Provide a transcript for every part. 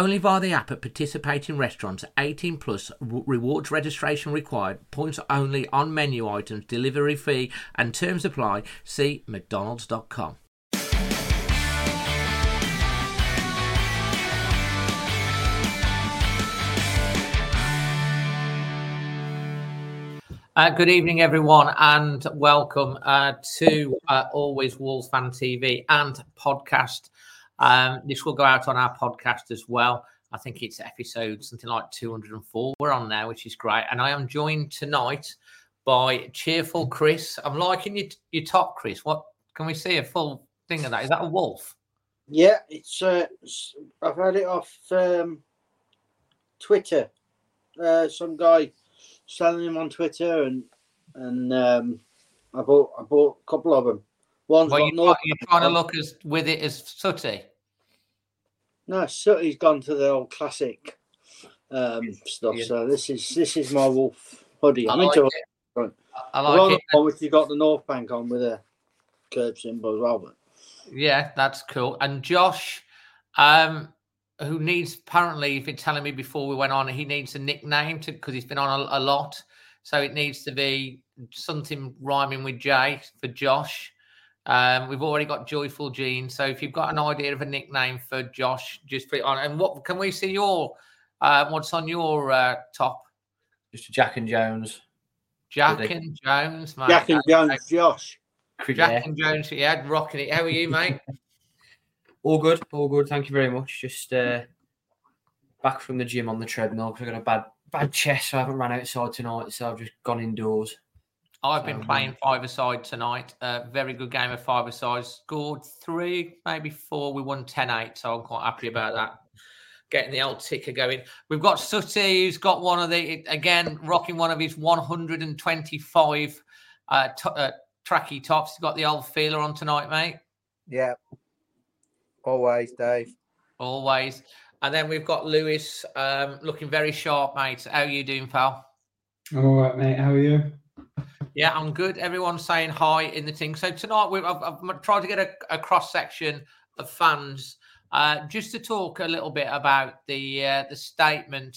Only via the app at participating restaurants. 18 plus rewards registration required. Points only on menu items. Delivery fee and terms apply. See McDonald's.com. Uh, good evening, everyone, and welcome uh, to uh, Always Wolves Fan TV and podcast. Um, this will go out on our podcast as well. I think it's episode something like 204 we're on now, which is great. And I am joined tonight by cheerful Chris. I'm liking your, your top, Chris. What can we see a full thing of that? Is that a wolf? Yeah, it's. Uh, I've had it off um, Twitter. Uh, some guy selling them on Twitter, and and um, I bought I bought a couple of them. One's well, you, you're trying to look as with it as Sooty. No, Sooty's gone to the old classic um, stuff. Yeah. So this is this is my wolf hoodie. I'm like into it. I like one it. One which you got the North Bank on with a curb symbol as well. But yeah, that's cool. And Josh, um, who needs apparently, if you're telling me before we went on, he needs a nickname to because he's been on a, a, lot. So it needs to be something rhyming with J for Josh. Um, we've already got Joyful Gene. So if you've got an idea of a nickname for Josh, just put it on. And what can we see your uh, what's on your uh, top? Just Jack and Jones. Jack and Jones, mate. Jack and Jones, Josh. Jack yeah. and Jones, yeah, rocking it. How are you, mate? All good, all good. Thank you very much. Just uh, back from the gym on the treadmill because I got a bad bad chest, so I haven't run outside tonight. So I've just gone indoors. I've been playing five aside tonight. Uh, very good game of five aside. Scored three, maybe four. We won 10 8, so I'm quite happy about that. Getting the old ticker going. We've got Sutty, who's got one of the, again, rocking one of his 125 uh, t- uh, tracky tops. He's got the old feeler on tonight, mate. Yeah, Always, Dave. Always. And then we've got Lewis um, looking very sharp, mate. How are you doing, pal? I'm all right, mate. How are you? Yeah, I'm good. Everyone's saying hi in the thing. So tonight we've I've, I've tried to get a, a cross section of fans uh, just to talk a little bit about the uh, the statement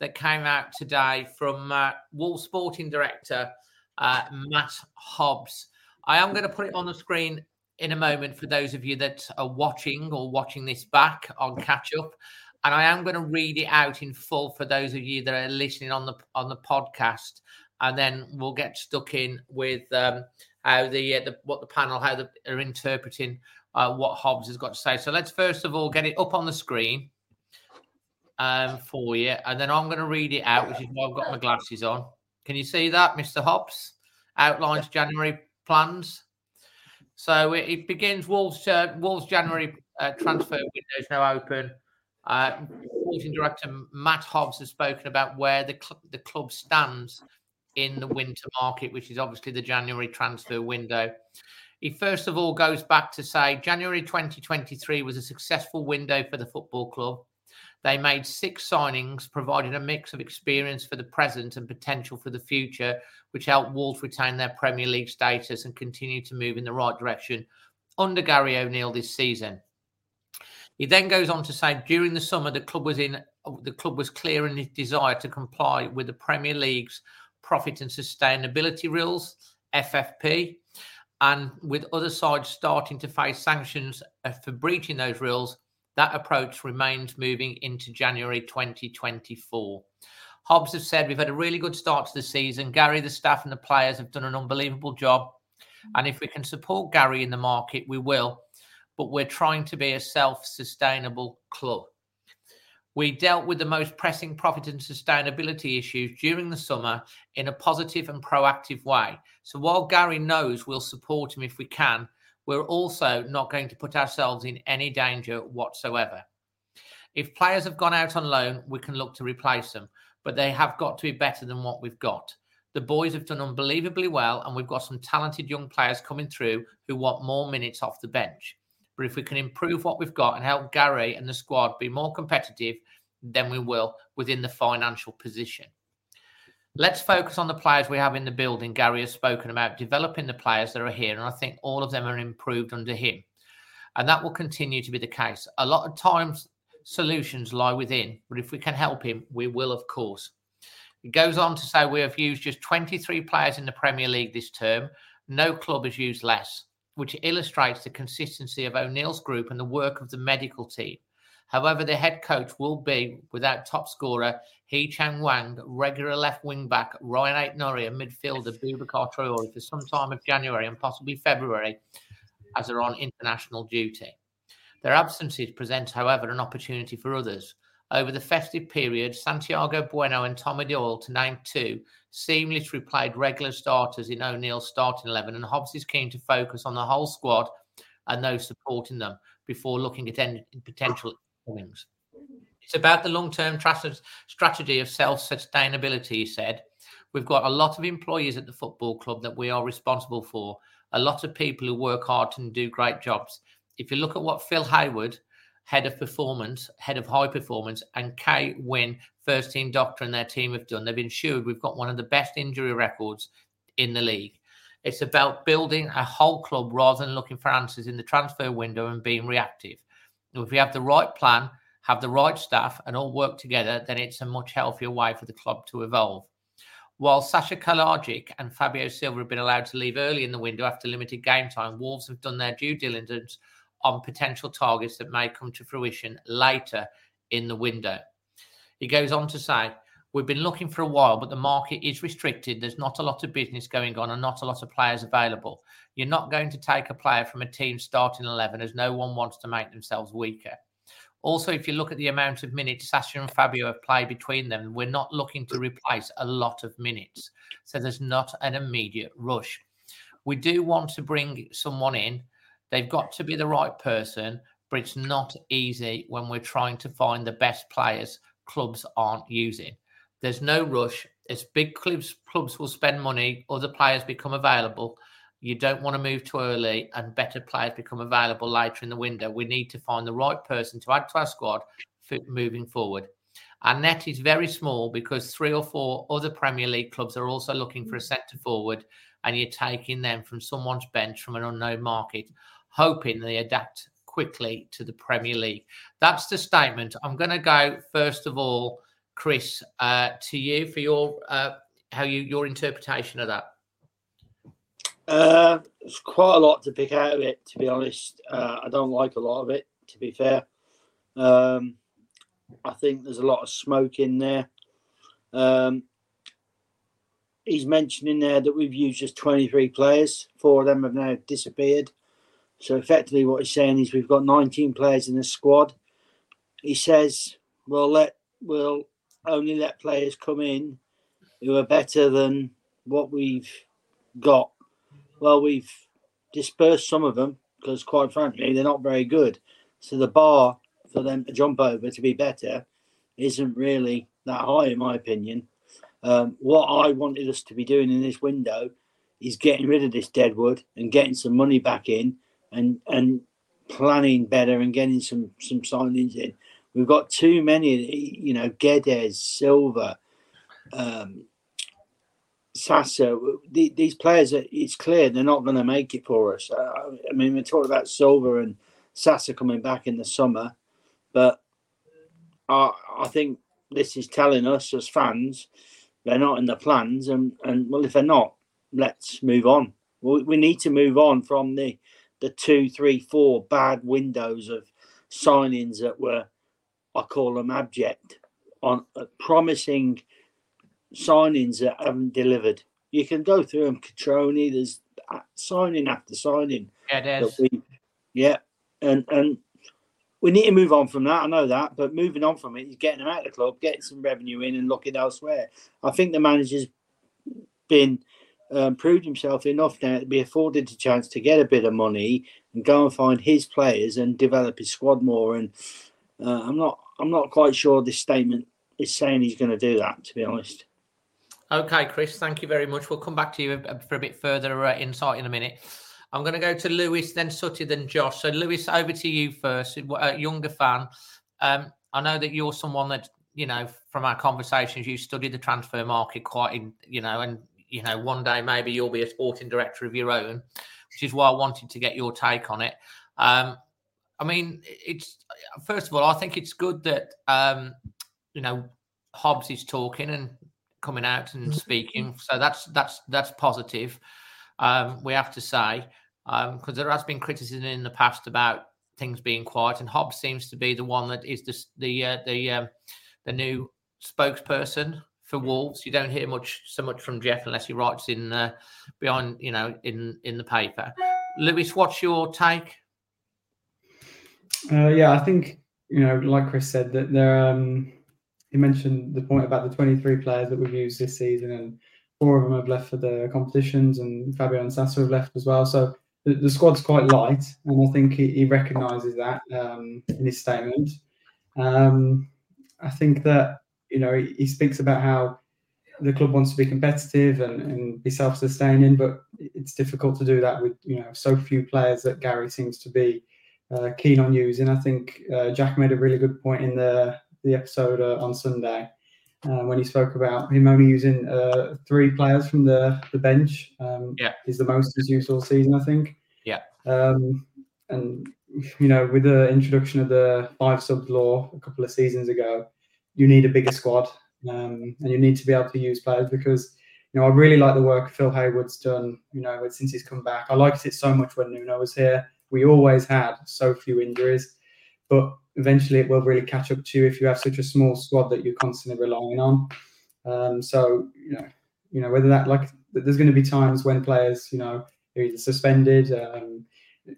that came out today from uh, Wolves Sporting Director uh, Matt Hobbs. I am going to put it on the screen in a moment for those of you that are watching or watching this back on catch up. And I am going to read it out in full for those of you that are listening on the on the podcast, and then we'll get stuck in with um, how the, uh, the what the panel how they are interpreting uh, what Hobbs has got to say. So let's first of all get it up on the screen um, for you, and then I'm going to read it out, which is why I've got my glasses on. Can you see that, Mr. Hobbs? Outlines January plans. So it, it begins. Wolves uh, Wolves January uh, transfer window is now open. Uh, sporting director Matt Hobbs has spoken about where the cl- the club stands in the winter market, which is obviously the January transfer window. He first of all goes back to say January 2023 was a successful window for the football club. They made six signings, providing a mix of experience for the present and potential for the future, which helped Wolves retain their Premier League status and continue to move in the right direction under Gary O'Neill this season. He then goes on to say during the summer the club was in the club was clear in its desire to comply with the Premier League's profit and sustainability rules, FFP. And with other sides starting to face sanctions uh, for breaching those rules, that approach remains moving into January 2024. Hobbs have said we've had a really good start to the season. Gary, the staff, and the players have done an unbelievable job. And if we can support Gary in the market, we will. But we're trying to be a self sustainable club. We dealt with the most pressing profit and sustainability issues during the summer in a positive and proactive way. So while Gary knows we'll support him if we can, we're also not going to put ourselves in any danger whatsoever. If players have gone out on loan, we can look to replace them, but they have got to be better than what we've got. The boys have done unbelievably well, and we've got some talented young players coming through who want more minutes off the bench. But if we can improve what we've got and help Gary and the squad be more competitive, then we will within the financial position. Let's focus on the players we have in the building. Gary has spoken about developing the players that are here, and I think all of them are improved under him. And that will continue to be the case. A lot of times, solutions lie within, but if we can help him, we will, of course. It goes on to say we have used just 23 players in the Premier League this term. No club has used less, which illustrates the consistency of O'Neill's group and the work of the medical team. However, the head coach will be without top scorer Hee-chan Hwang, regular left wing back Ryan Aït-Nouri, and midfielder Boubacar Traore for some time of January and possibly February as they're on international duty. Their absences present, however, an opportunity for others. Over the festive period, Santiago Bueno and Tommy Doyle, to name two, seamlessly played regular starters in O'Neill's starting 11, and Hobbs is keen to focus on the whole squad and those supporting them before looking at any potential wings. It's about the long term strategy of self sustainability, he said. We've got a lot of employees at the football club that we are responsible for, a lot of people who work hard and do great jobs. If you look at what Phil Hayward, head of performance, head of high performance, and Kay Wynn, first team doctor, and their team have done, they've ensured we've got one of the best injury records in the league. It's about building a whole club rather than looking for answers in the transfer window and being reactive. If we have the right plan, have the right staff, and all work together, then it's a much healthier way for the club to evolve. While Sasa Kalajdzic and Fabio Silva have been allowed to leave early in the window after limited game time, Wolves have done their due diligence on potential targets that may come to fruition later in the window. He goes on to say, We've been looking for a while, but the market is restricted. There's not a lot of business going on and not a lot of players available. You're not going to take a player from a team starting 11 as no one wants to make themselves weaker. Also, if you look at the amount of minutes Sasha and Fabio have played between them, we're not looking to replace a lot of minutes. So there's not an immediate rush. We do want to bring someone in. They've got to be the right person, but it's not easy when we're trying to find the best players clubs aren't using. There's no rush. As big clubs clubs will spend money, other players become available. You don't want to move too early, and better players become available later in the window. We need to find the right person to add to our squad for moving forward. Our net is very small because three or four other Premier League clubs are also looking for a mm. centre forward, and you're taking them from someone's bench from an unknown market, hoping they adapt quickly to the Premier League. That's the statement. I'm going to go first of all Chris, uh, to you for your uh, how you your interpretation of that. Uh, it's quite a lot to pick out of it, to be honest. Uh, I don't like a lot of it, to be fair. Um, I think there's a lot of smoke in there. Um, he's mentioning there that we've used just 23 players. Four of them have now disappeared. So effectively, what he's saying is we've got 19 players in the squad. He says, "Well, let we'll only let players come in who are better than what we've got. Well, we've dispersed some of them because, quite frankly, they're not very good. So the bar for them to jump over to be better isn't really that high, in my opinion. Um, what I wanted us to be doing in this window is getting rid of this deadwood and getting some money back in and and planning better and getting some some signings in. We've got too many, you know, Guedes, Silva, um, Sasa. These players, it's clear they're not going to make it for us. Uh, I mean, we're talking about Silva and Sasa coming back in the summer, but I, I think this is telling us as fans they're not in the plans, and, and well, if they're not, let's move on. We, we need to move on from the the two, three, four bad windows of signings that were, I call them abject, on uh, promising signings that haven't delivered. You can go through them. Cutrone, there's uh, signing after signing. Yeah, there's we, yeah, and and we need to move on from that. I know that, but moving on from it is getting them out of the club, getting some revenue in, and looking elsewhere. I think the manager's been um, proved himself enough now to be afforded a chance to get a bit of money and go and find his players and develop his squad more. And uh, I'm not, I'm not quite sure this statement is saying he's going to do that. To be honest. Okay, Chris, thank you very much. We'll come back to you uh, for a bit further uh, insight in a minute. I'm going to go to Lewis, then Sutty, then Josh. So, Lewis, over to you first. A younger fan. Um, I know that you're someone that, you know, from our conversations, you study the transfer market quite, in, you know, and, you know, one day maybe you'll be a sporting director of your own, which is why I wanted to get your take on it. Um, I mean, it's first of all, I think it's good that, um, you know, Hobbs is talking and coming out and speaking. So that's that's that's positive. Um, we have to say because um, there has been criticism in the past about things being quiet, and Hobbs seems to be the one that is the the uh, the um, the new spokesperson for Wolves. You don't hear much so much from Jeff unless he writes in uh, behind you know in in the paper. Lewis, what's your take? Uh, yeah, I think you know, like Chris said, that there. Um, he mentioned the point about the 23 players that we've used this season, and four of them have left for the competitions, and Fabio and Sasa have left as well. So the, the squad's quite light, and I think he, he recognises that um, in his statement. Um, I think that you know he, he, speaks about how the club wants to be competitive and, and be self-sustaining, but it's difficult to do that with you know so few players that Gary seems to be uh, keen on using. I think uh, Jack made a really good point in the the episode uh, on Sunday uh, when he spoke about him only using uh, three players from the the bench. Um, yeah, is the most he's used all season, I think. Yeah. Um, and you know, with the introduction of the five sub law a couple of seasons ago, you need a bigger squad, um, and you need to be able to use players because you know I really like the work Phil Hayward's done. You know, since he's come back, I liked it so much when Nuno was here. We always had so few injuries, but eventually it will really catch up to you if you have such a small squad that you're constantly relying on. Um, so you know, you know whether that like there's going to be times when players you know are either suspended. Um,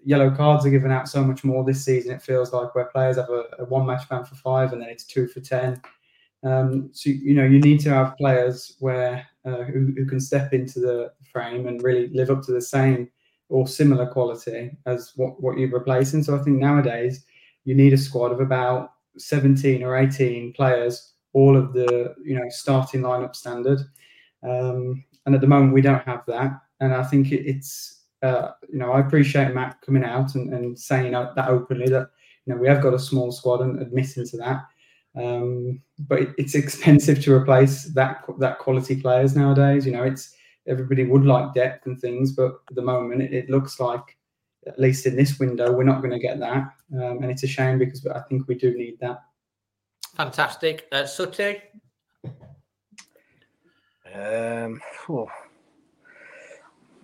yellow cards are given out so much more this season. It feels like where players have a, a one match ban for five and then it's two for ten. Um, so you know you need to have players where uh, who, who can step into the frame and really live up to the same or similar quality as what, what you're replacing. So I think nowadays you need a squad of about 17 or 18 players, all of the you know starting lineup standard. Um, and at the moment, we don't have that. And I think it, it's uh, you know I appreciate Matt coming out and, and saying that openly that you know we have got a small squad and admitting to that. Um, but it, it's expensive to replace that that quality players nowadays. You know, it's everybody would like depth and things, but at the moment, it, it looks like at least in this window, we're not going to get that, um, and it's a shame because I think we do need that. Fantastic, uh, Sute. Um, oh.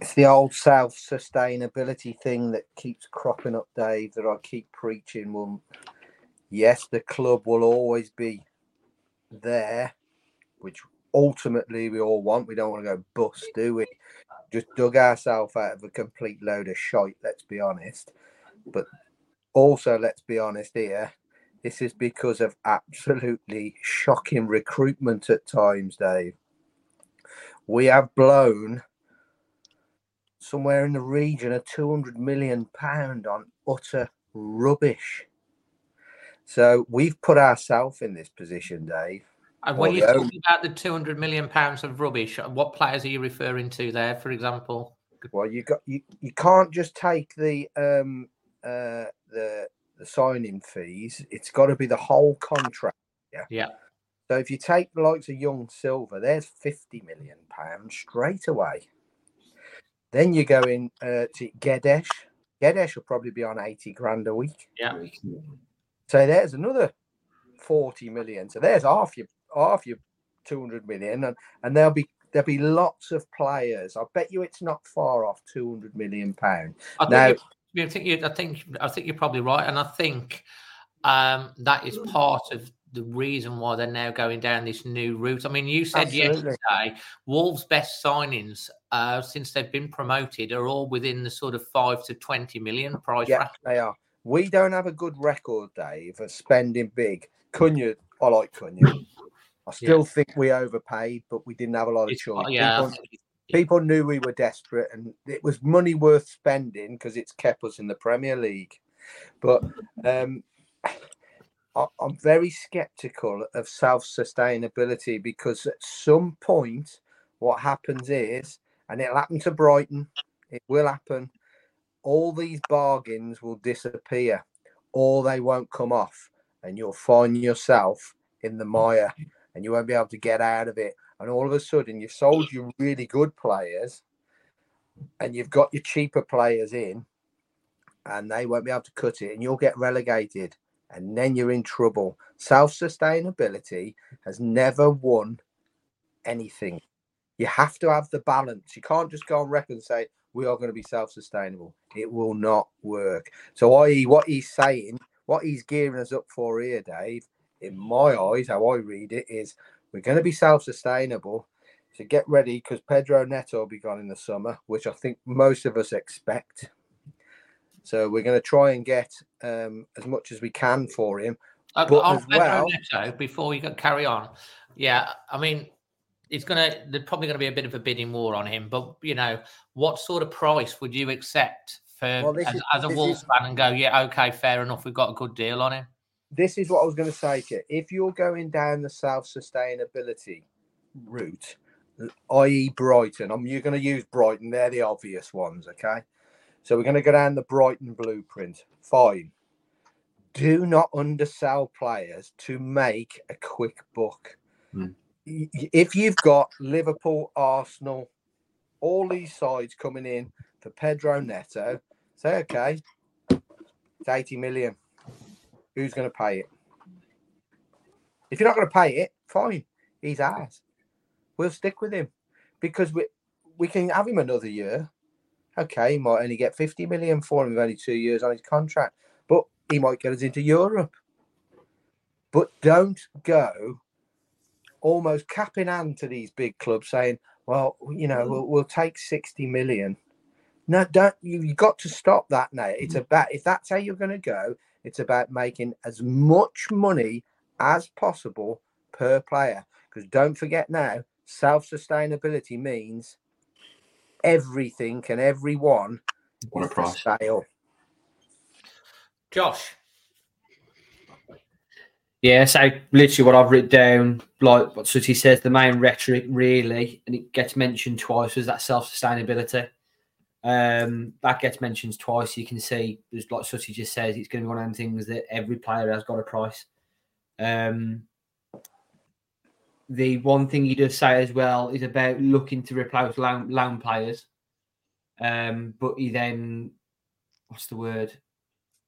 It's the old self sustainability thing that keeps cropping up, Dave. That I keep preaching. Well, yes, the club will always be there, which ultimately we all want. We don't want to go bust, do we? just dug ourselves out of a complete load of shite, let's be honest. But also, let's be honest here, this is because of absolutely shocking recruitment at times, Dave. We have blown somewhere in the region of 200 million pound on utter rubbish. So we've put ourselves in this position, Dave. And when you're talking about the 200 million pounds of rubbish, what players are you referring to there, for example? Well, you got you, you can't just take the um uh the the signing fees. It's got to be the whole contract. Yeah. Yeah. So if you take the likes of Young Silva, there's 50 million pounds straight away. Then you go in uh, to Guedes. Guedes will probably be on 80 grand a week. Yeah. So there's another 40 million. So there's half your half your 200 million and, and there'll be there'll be lots of players. I bet you it's not far off two hundred million pound. I think, Now- I think you, I think I think you're probably right, and I think um, that is part of the reason why they're now going down this new route. I mean, you said Absolutely. yesterday Wolves' best signings uh, since they've been promoted are all within the sort of five to twenty million price Yeah, bracket. they are. We don't have a good record, Dave, of spending big. Cunha, I like Cunha. I still think we overpaid, but we didn't have a lot of It's- choice. yeah, People, people knew we were desperate, and it was money worth spending because it's kept us in the Premier League. But um, I- I'm very skeptical of self sustainability because at some point, what happens is, and it'll happen to Brighton, it will happen, all these bargains will disappear or they won't come off, and you'll find yourself in the mire and you won't be able to get out of it. And all of a sudden, you've sold your really good players and you've got your cheaper players in, and they won't be able to cut it, and you'll get relegated, and then you're in trouble. Self sustainability has never won anything. You have to have the balance. You can't just go on record and say, we are going to be self sustainable. It will not work. So, i.e., what he's saying, what he's gearing us up for here, Dave, in my eyes, how I read it, is we're going to be self sustainable. So get ready because Pedro Neto will be gone in the summer, which I think most of us expect. So we're going to try and get um, as much as we can for him. Uh, But on as Pedro well- Neto, before you carry on, yeah, I mean, it's gonna there's probably gonna be a bit of a bidding war on him. But you know, what sort of price would you accept for Well, as, is- as a this Wolves is- fan and go, yeah, okay, fair enough, we've got a good deal on him. This is what I was going to say to you. If you're going down the self sustainability route, i.e., Brighton, I'm you're going to use Brighton, they're the obvious ones, okay? So we're going to go down the Brighton blueprint. Fine. Do not undersell players to make a quick buck. Hmm. If you've got Liverpool, Arsenal, all these sides coming in for Pedro Neto, say, okay, it's 80 million. Who's going to pay it? If you're not going to pay it, fine. He's ours. We'll stick with him because we we can have him another year. Okay, he might only get 50 million for him with only two years on his contract, but he might get us into Europe. But don't go almost cap in hand to these big clubs saying, well, you know, mm. we'll, we'll take 60 million. No, don't you you got to stop that now. It's mm. about if that's how you're gonna go, it's about making as much money as possible per player. Because don't forget now, self-sustainability means everything and everyone What a price. sale. Josh, Yeah, so literally what I've written down, like what Sooty says, the main rhetoric really, and it gets mentioned twice, was that self sustainability. Um, that gets mentioned twice. You can see, there's like Sooty just says, it's going to be one of them things that every player has got a price. Um, the one thing he does say as well is about looking to replace loan, loan players. Um, but he then, what's the word?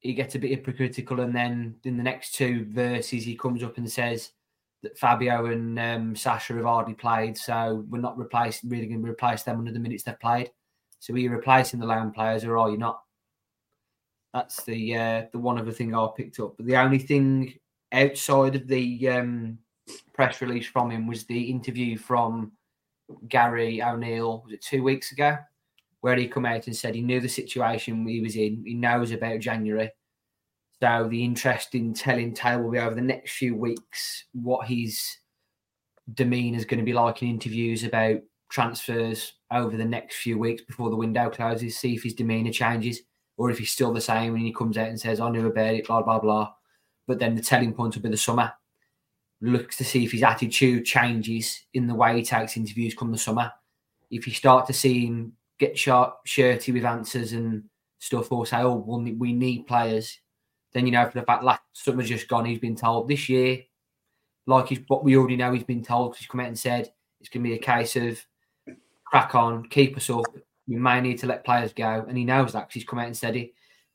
He gets a bit hypocritical, and then in the next two verses, he comes up and says that Fabio and um, Sasha have hardly played, so we're not replacing really going to replace them under the minutes they've played. So are you replacing the loan players, or are you not? That's the uh, the one other thing I picked up. But the only thing outside of the um, press release from him was the interview from Gary O'Neill. Was it two weeks ago? where he come out and said he knew the situation he was in. He knows about January. So the interesting telling tale will be over the next few weeks what his demeanour is going to be like in interviews about transfers over the next few weeks before the window closes. See if his demeanour changes or if he's still the same when he comes out and says, I knew about it, blah, blah, blah. But then the telling point will be the summer. Looks to see if his attitude changes in the way he takes interviews come the summer. If you start to see him get sharp, shirty with answers and stuff, or say, "Oh, we need players," then you know for the fact last summer's just gone. He's been told this year, like he's what we already know. He's been told. 'cause He's come out and said it's going to be a case of crack on, keep us up. We may need to let players go, and he knows that because he's come out and said it.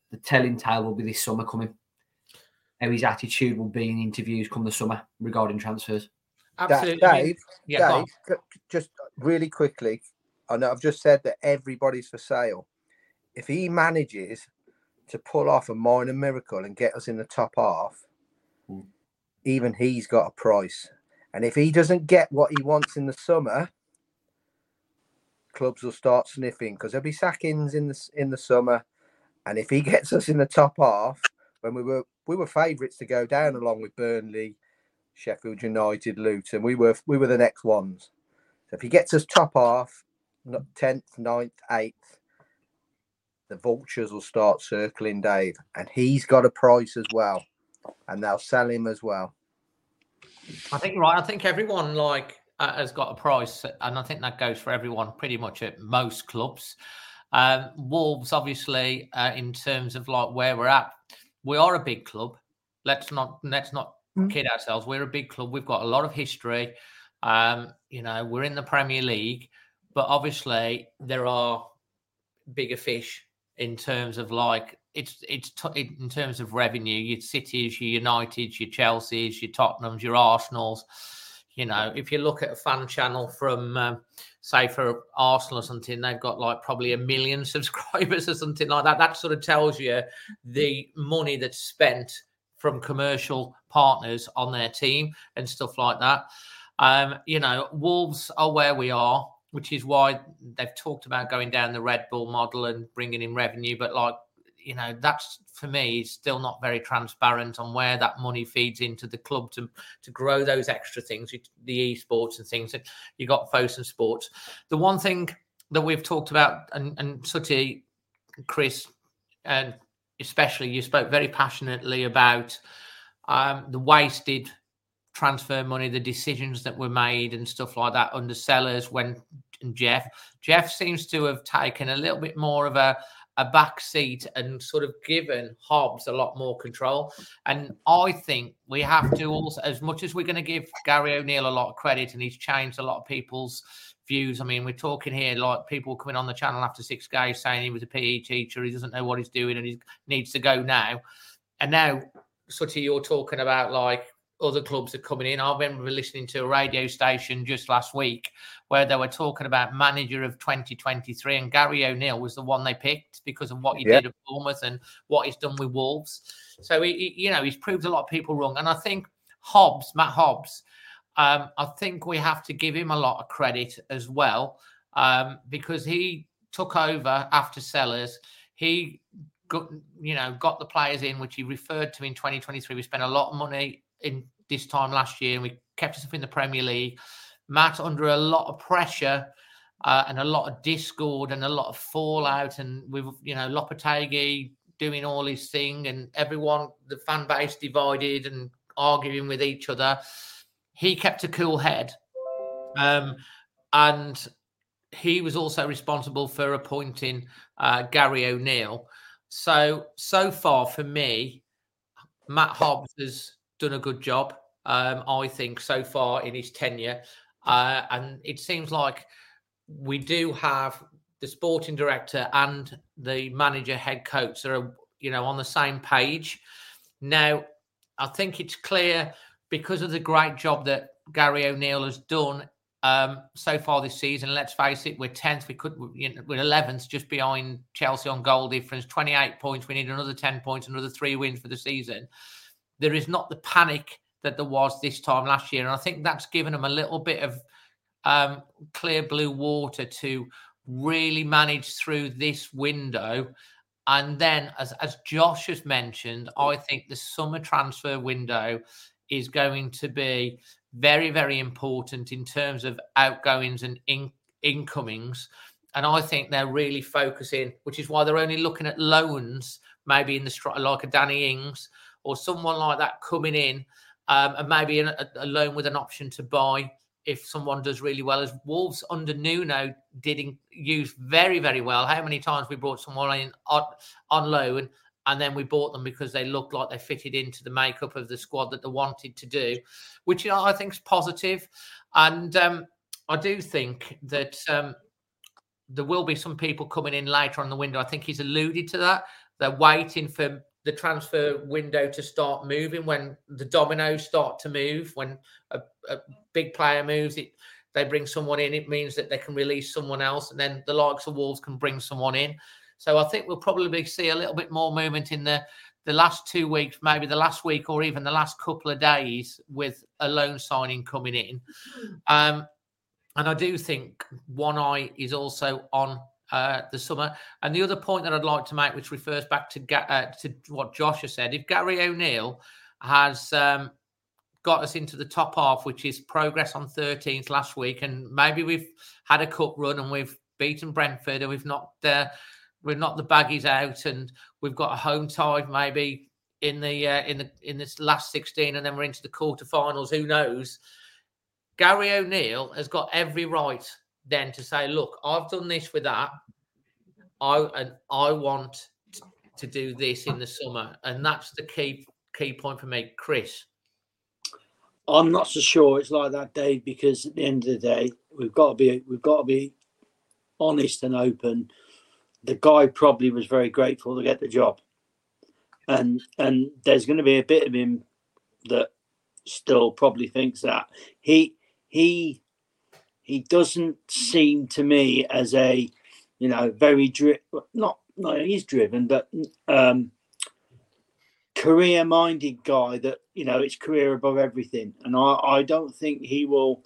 The telling tale will be this summer coming. How his attitude will be in interviews come the summer regarding transfers. Absolutely. Dave, yeah. Dave, just really quickly, I know I've just said that everybody's for sale. If he manages to pull off a minor miracle and get us in the top half, Mm. even he's got a price. And if he doesn't get what he wants in the summer, clubs will start sniffing because there'll be sackings in the in the summer. And if he gets us in the top half, when we were we were favourites to go down along with Burnley, Sheffield United, Luton, we were we were the next ones. So if he gets us top half, tenth, 9th, eighth, the vultures will start circling Dave, and he's got a price as well, and they'll sell him as well. I think right. I think everyone like uh, has got a price, and I think that goes for everyone pretty much at most clubs. Um, Wolves, obviously, uh, in terms of like where we're at, we are a big club. Let's not let's not kid ourselves. We're a big club. We've got a lot of history. Um, you know, we're in the Premier League, but obviously there are bigger fish in terms of like it's it's t- in terms of revenue. Your cities, your Uniteds, your Chelseas, your Tottenhams, your Arsenals. You know, if you look at a fan channel from, um, say, for Arsenal or something, they've got like probably a million subscribers or something like that. That sort of tells you the money that's spent from commercial partners on their team and stuff like that. Um, you know, Wolves are where we are, which is why they've talked about going down the Red Bull model and bringing in revenue. But like, you know, that's for me is still not very transparent on where that money feeds into the club to to grow those extra things, the esports and things. You got Fosun Sports. The one thing that we've talked about, and and Chris, and especially you spoke very passionately about um, the wasted transfer money, the decisions that were made and stuff like that under Sellars when and Jeff. Jeff seems to have taken a little bit more of a a back seat and sort of given Hobbs a lot more control. And I think we have to also, as much as we're going to give Gary O'Neill a lot of credit and he's changed a lot of people's views. I mean, we're talking here like people coming on the channel after six guys saying he was a PE teacher, he doesn't know what he's doing and he needs to go now. And now, Sutty, you're talking about like other clubs are coming in. I remember listening to a radio station just last week where they were talking about manager of 2023, and Gary O'Neill was the one they picked because of what he Yeah. did at Bournemouth and what he's done with Wolves. So he, he- you know, he's proved a lot of people wrong. And I think Hobbs, Matt Hobbs, um, I think we have to give him a lot of credit as well um, because he took over after Sellars. He got, you know, got the players in, which he referred to in 2023. We spent a lot of money in this time last year, and we kept us up in the Premier League. Matt under a lot of pressure uh, and a lot of discord and a lot of fallout, and with you know Lopetegui doing all his thing, and everyone, the fan base divided and arguing with each other. He kept a cool head, um, and he was also responsible for appointing uh, Gary O'Neill. So so far for me, Matt Hobbs has done a good job. Um, I think so far in his tenure, uh, and it seems like we do have the sporting director and the manager, head coach that are you know on the same page. Now, I think it's clear because of the great job that Gary O'Neill has done um, so far this season. Let's face it, we're tenth. We could you know, we're eleventh, just behind Chelsea on goal difference. Twenty eight points. We need another ten points, another three wins for the season. There is not the panic that there was this time last year, and I think that's given them a little bit of um, clear blue water to really manage through this window. And then, as as Josh has mentioned, I think the summer transfer window is going to be very, very important in terms of outgoings and in, incomings. And I think they're really focusing, which is why they're only looking at loans, maybe in the like a Danny Ings or someone like that coming in, um, and maybe a, a loan with an option to buy if someone does really well. As Wolves under Nuno did in, use very, very well. How many times we brought someone in on, on loan and then we bought them because they looked like they fitted into the makeup of the squad that they wanted to do, which you know, I think is positive. And um, I do think that um, there will be some people coming in later on the window. I think he's alluded to that. They're waiting for the transfer window to start moving when the dominoes start to move when a, a big player moves it they bring someone in it means that they can release someone else and then the likes of wolves can bring someone in. So i think we'll probably see a little bit more movement in the the last two weeks maybe the last week or even the last couple of days with a loan signing coming in. Um and i do think one eye is also on uh, the summer. And the other point that I'd like to make, which refers back to uh, to what Josh has said, if Gary O'Neill has um, got us into the top half, which is progress on 13th last week, and maybe we've had a cup run and we've beaten Brentford and we've knocked uh, we've knocked the baggies out, and we've got a home tie maybe in the uh, in the in this last 16, and then we're into the quarterfinals. Who knows? Gary O'Neill has got every right then to say, look, I've done this with that. I and I want to do this in the summer, and that's the key key point for me, Chris. I'm not so sure it's like that, Dave, because at the end of the day, we've got to be we've got to be honest and open. The guy probably was very grateful to get the job, and and there's going to be a bit of him that still probably thinks that he he he doesn't seem to me as a you know very dri- not no he's driven but um career minded guy that you know it's career above everything. And i i don't think he will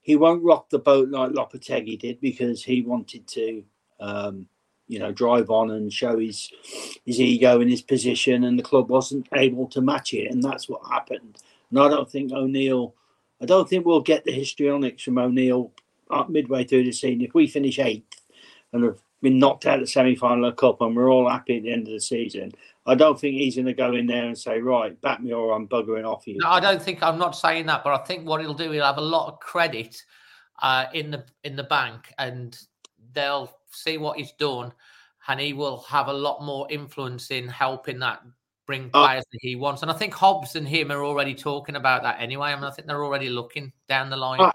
he won't rock the boat like lopetegui did because he wanted to um you know drive on and show his his ego in his position and the club wasn't able to match it and that's what happened. And i don't think o'neill I don't think we'll get the histrionics from O'Neill midway through the season. If we finish eighth and have been knocked out of the semi final of the Cup and we're all happy at the end of the season, I don't think he's going to go in there and say, right, back me or I'm buggering off you. No, I don't think I'm not saying that, but I think what he'll do, he'll have a lot of credit uh, in the in the bank and they'll see what he's done and he will have a lot more influence in helping that bring uh, players uh, that he wants. And I think Hobbs and him are already talking about that anyway. I mean, I think they're already looking down the line. I,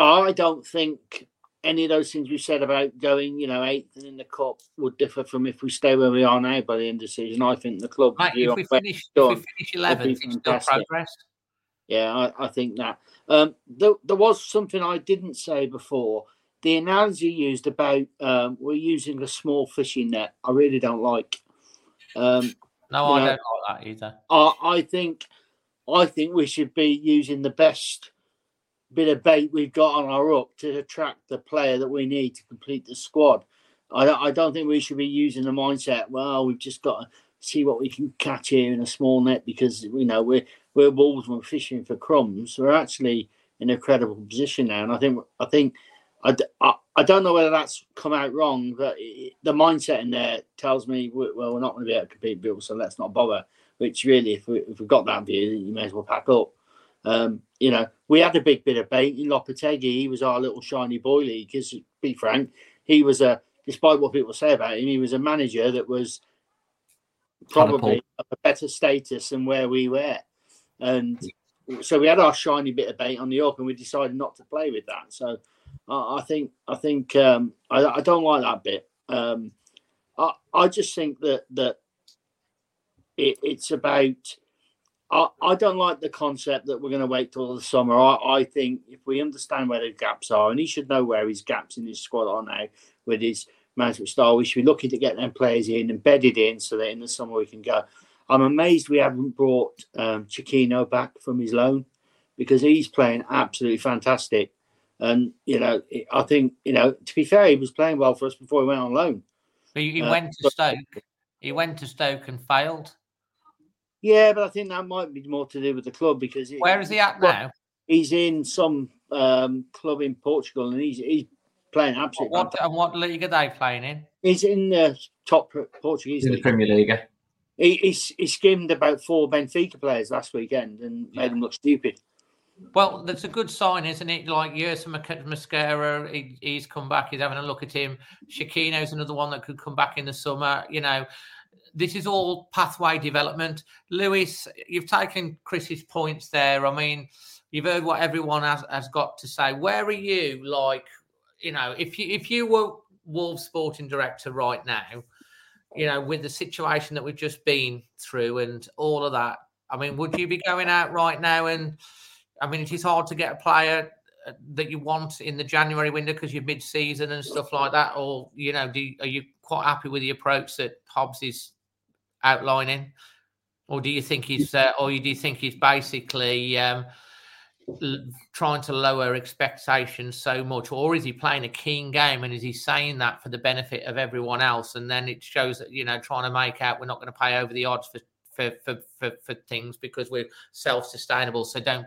I don't think any of those things we said about going, you know, eighth and in the cup would differ from if we stay where we are now by the end of the season. I think the club. Right, if, we finish, if we finish 11th, it's still progress. Yeah, I, I think that. Um, there, there was something I didn't say before. The analogy used about um, we're using a small fishing net, I really don't like. Um, no, I know, don't like that either. I, I think, I think we should be using the best bit of bait we've got on our hook to attract the player that we need to complete the squad. I, I don't think we should be using the mindset. Well, we've just got to see what we can catch here in a small net because you know we're we're wolves We're fishing for crumbs. We're actually in a credible position now, and I think I think I, I, I don't know whether that's come out wrong, but it, the mindset in there tells me well we're not going to be able to compete, Bill, so let's not bother. Which really, if we if we've got that view, you may as well pack up. Um, you know, we had a big bit of bait in Lopetegui. He was our little shiny boy league. Because, be frank, he was a, despite what people say about him, he was a manager that was probably of a better status than where we were. And so we had our shiny bit of bait on the hook, and we decided not to play with that. So I, think I think um, I, I, don't like that bit. Um, I I just think that that it, it's about I, I don't like the concept that we're going to wait till the summer. I, I think if we understand where the gaps are, and he should know where his gaps in his squad are now with his management style, we should be looking to get them players in, embedded in, so that in the summer we can go. I'm amazed we haven't brought um, Chiquinho back from his loan because he's playing absolutely fantastic. And you know, I think you know to be fair, he was playing well for us before he went on loan. He, he uh, went to Stoke. He went to Stoke and failed. Yeah, but I think that might be more to do with the club because where is he at now? He's in some um, club in Portugal, and he's he's playing absolutely. What and what league are they playing in? He's in the top Portuguese in league. the Premier League. He, he, he skimmed about four Benfica players last weekend and made them look stupid. Well, that's a good sign, isn't it? Like Yerson Mosquera, he, he's come back. He's having a look at him. Chiquinho's another one that could come back in the summer. You know, this is all pathway development. Lewis, you've taken Chris's points there. I mean, you've heard what everyone has, has got to say. Where are you? Like, you know, if you if you were Wolves sporting director right now, you know, with the situation that we've just been through and all of that, I mean, would you be going out right now? And I mean, it is hard to get a player uh, that you want in the January window because you're mid-season and stuff like that, or you know, do you, are you quite happy with the approach that Hobbs is outlining, or do you think he's, uh, or do you think he's basically um, l- trying to lower expectations so much, or is he playing a keen game and is he saying that for the benefit of everyone else, and then it shows that you know trying to make out we're not going to pay over the odds for for, for, for, for things because we're self sustainable. So don't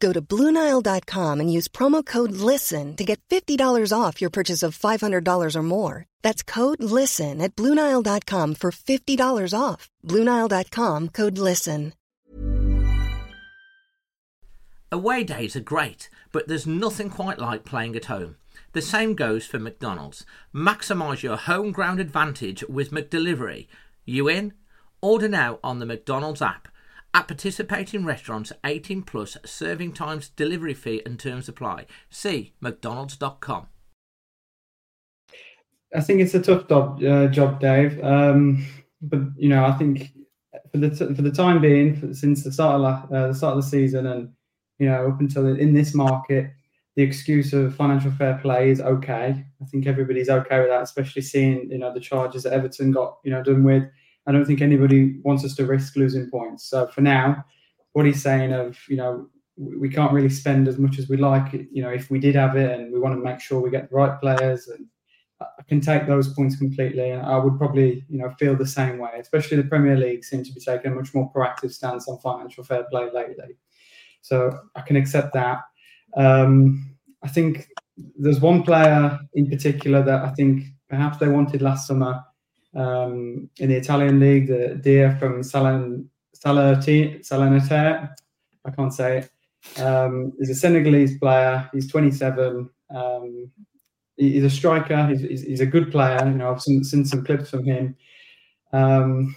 Go to BlueNile.com and use promo code LISTEN to get $50 off your purchase of $500 or more. That's code LISTEN at BlueNile.com for $50 off. BlueNile.com code LISTEN. Away days are great, but there's nothing quite like playing at home. The same goes for McDonald's. Maximise your home ground advantage with McDelivery. You in? Order now on the McDonald's app. At participating restaurants, 18 plus serving times, delivery fee and terms apply. See mcdonalds.com. I think it's a tough job, uh, job Dave. Um, but you know, I think for the t- for the time being, for, since the start of la- uh, the start of the season, and you know, up until in this market, the excuse of financial fair play is okay. I think everybody's okay with that, especially seeing you know the charges that Everton got you know done with. I don't think anybody wants us to risk losing points. So for now, what he's saying of you know we can't really spend as much as we like. You know, if we did have it, and we want to make sure we get the right players and I can take those points completely, and I would probably, you know, feel the same way. Especially the Premier League seems to be taking a much more proactive stance on financial fair play lately, so I can accept that. Um, I think there's one player in particular that I think perhaps they wanted last summer um, in the Italian league, the Dia from Salernitana. Salernitana. I can't say it. Um, he's a Senegalese player. He's 27. Um, he- he's a striker. He's, he's, he's a good player. You know, I've seen, seen some clips from him. Um,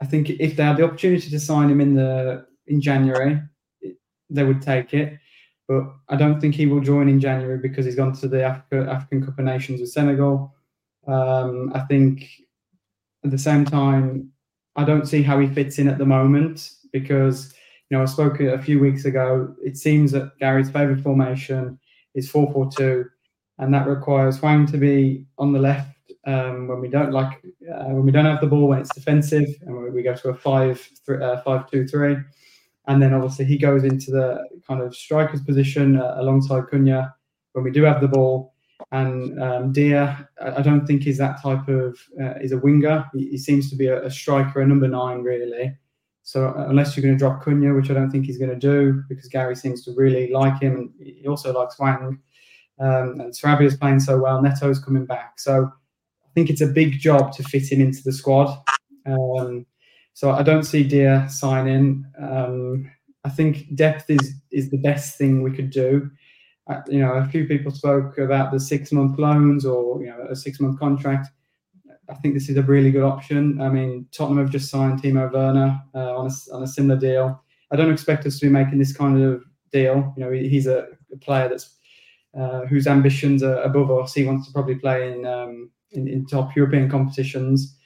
I think if they had the opportunity to sign him in the in January, they would take it. But I don't think he will join in January because he's gone to the Africa, African Cup of Nations with Senegal. Um, I think at the same time, I don't see how he fits in at the moment because you know I spoke a few weeks ago. It seems that Gary's favourite formation is four four two, and that requires Hwang to be on the left um, when we don't like uh, when we don't have the ball when it's defensive, and we- go to a five three, uh, five two three, and then obviously he goes into the kind of striker's position uh, alongside Cunha when we do have the ball. And um, Dia, I don't think he's that type of. Uh, he's a winger. He, he seems to be a, a striker, a number nine, really. So uh, unless you're going to drop Cunha, which I don't think he's going to do, because Gary seems to really like him, and he also likes Hwang. Um, and Sarabia's playing so well. Neto's coming back, so I think it's a big job to fit him into the squad. Um, so I don't see Dia signing. Um, I think depth is is the best thing we could do. Uh, you know, a few people spoke about the six month loans or you know a six month contract. I think this is a really good option. I mean, Tottenham have just signed Timo Werner uh, on a on a similar deal. I don't expect us to be making this kind of deal. You know, he- he's a, a player that's uh, whose ambitions are above us. He wants to probably play in, um, in in top European competitions.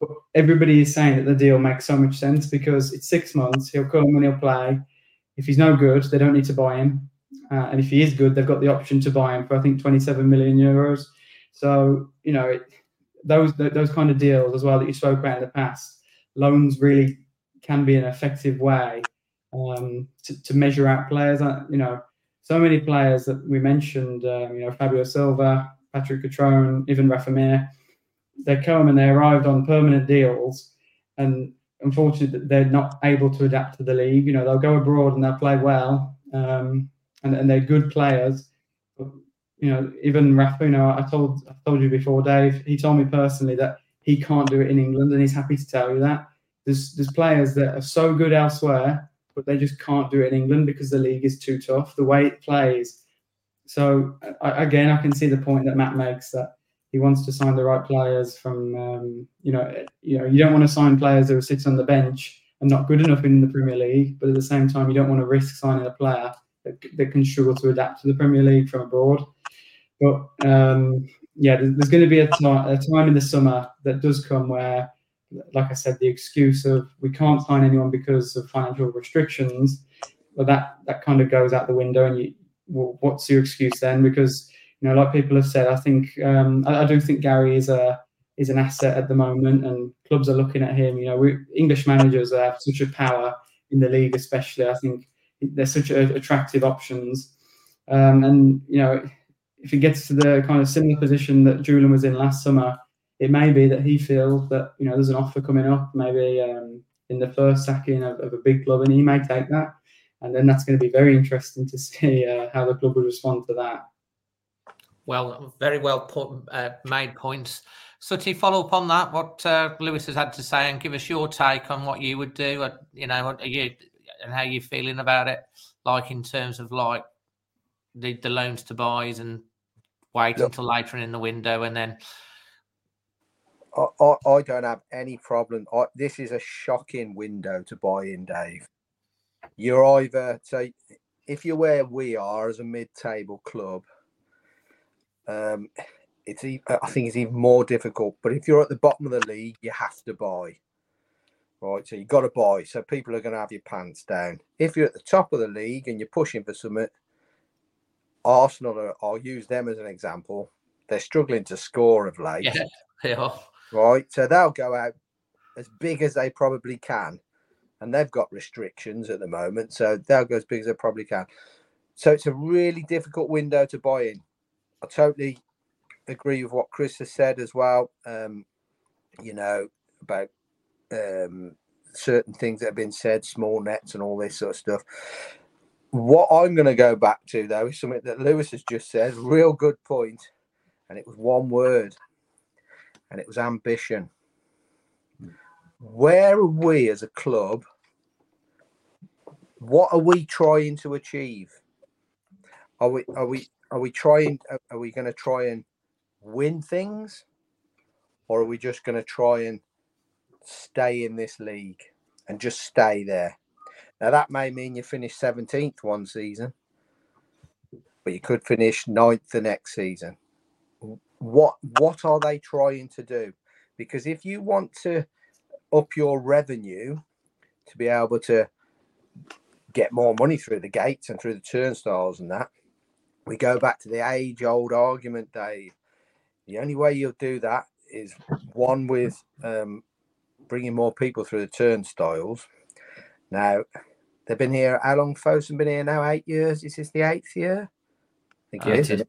But everybody is saying that the deal makes so much sense because it's six months. He'll come and he'll play. If he's no good, they don't need to buy him. Uh, and if he is good, they've got the option to buy him for I think 27 million euros. So you know it, those those kind of deals as well that you spoke about in the past. Loans really can be an effective way um, to, to measure out players. Uh, You know, so many players that we mentioned. Um, you know, Fabio Silva, Patrick Cutrone, even Rafa. They come and they arrived on permanent deals, and unfortunately, they're not able to adapt to the league. You know, they'll go abroad and they'll play well, um, and, and they're good players. But, you know, even Rafuno, I told I told you before, Dave. He told me personally that he can't do it in England, and he's happy to tell you that. There's there's players that are so good elsewhere but they just can't do it in England because the league is too tough. The way it plays. So I, again, I can see the point that Matt makes that he wants to sign the right players from. Um, you know, you know, you don't want to sign players that are sitting on the bench and not good enough in the Premier League, but at the same time, you don't want to risk signing a player that, that can struggle to adapt to the Premier League from abroad. But um, yeah, there's going to be a, time in the summer that does come where, like I said, the excuse of we can't sign anyone because of financial restrictions, well, that that kind of goes out the window. And you, well, what's your excuse then? Because you know, like people have said, I think um, I, I do think Gary is a is an asset at the moment, and clubs are looking at him. You know, we, English managers have such a power in the league, especially. I think they're such a, attractive options, um, and you know, if he gets to the kind of similar position that Julian was in last summer, it may be that he feels that you know there's an offer coming up, maybe um, in the first sacking of, of, a big club, and he may take that, and then that's going to be very interesting to see uh, how the club would respond to that. Well, very well put, uh, made points. So to follow up on that, what uh, Lewis has had to say, and give us your take on what you would do. Uh, you know, are you and how you're feeling about it, like in terms of like the the loans to buys and wait Look, until later in the window and then. I, I, I don't have any problem. I, this is a shocking window to buy in, Dave. You're either so if you're where we are as a mid-table club, um, it's I think it's even more difficult. But if you're at the bottom of the league, you have to buy. Right, so you've got to buy. So people are going to have your pants down. If you're at the top of the league and you're pushing for something, Arsenal, are, I'll use them as an example. They're struggling to score of late. Yeah, they are. Right, so they'll go out as big as they probably can, and they've got restrictions at the moment, so they'll go as big as they probably can. So it's a really difficult window to buy in. I totally agree with what Chris has said as well. Um, you know about um, certain things that have been said, small nets and all this sort of stuff. What I'm going to go back to though is something that Lewis has just said. Real good point, and it was one word, and it was ambition. Where are we as a club? What are we trying to achieve? Are we are we are we trying? Are we going to try and win things, or are we just going to try and stay in this league and just stay there? Now that may mean you finish 17th one season, but you could finish ninth the next season. What what are they trying to do? Because if you want to up your revenue to be able to get more money through the gates and through the turnstiles and that, we go back to the age old argument, Dave. The only way you'll do that is one with um, bringing more people through the turnstiles. Now, they've been here. How long Fosun been here now? Eight years. Is this the eighth year? I think it is.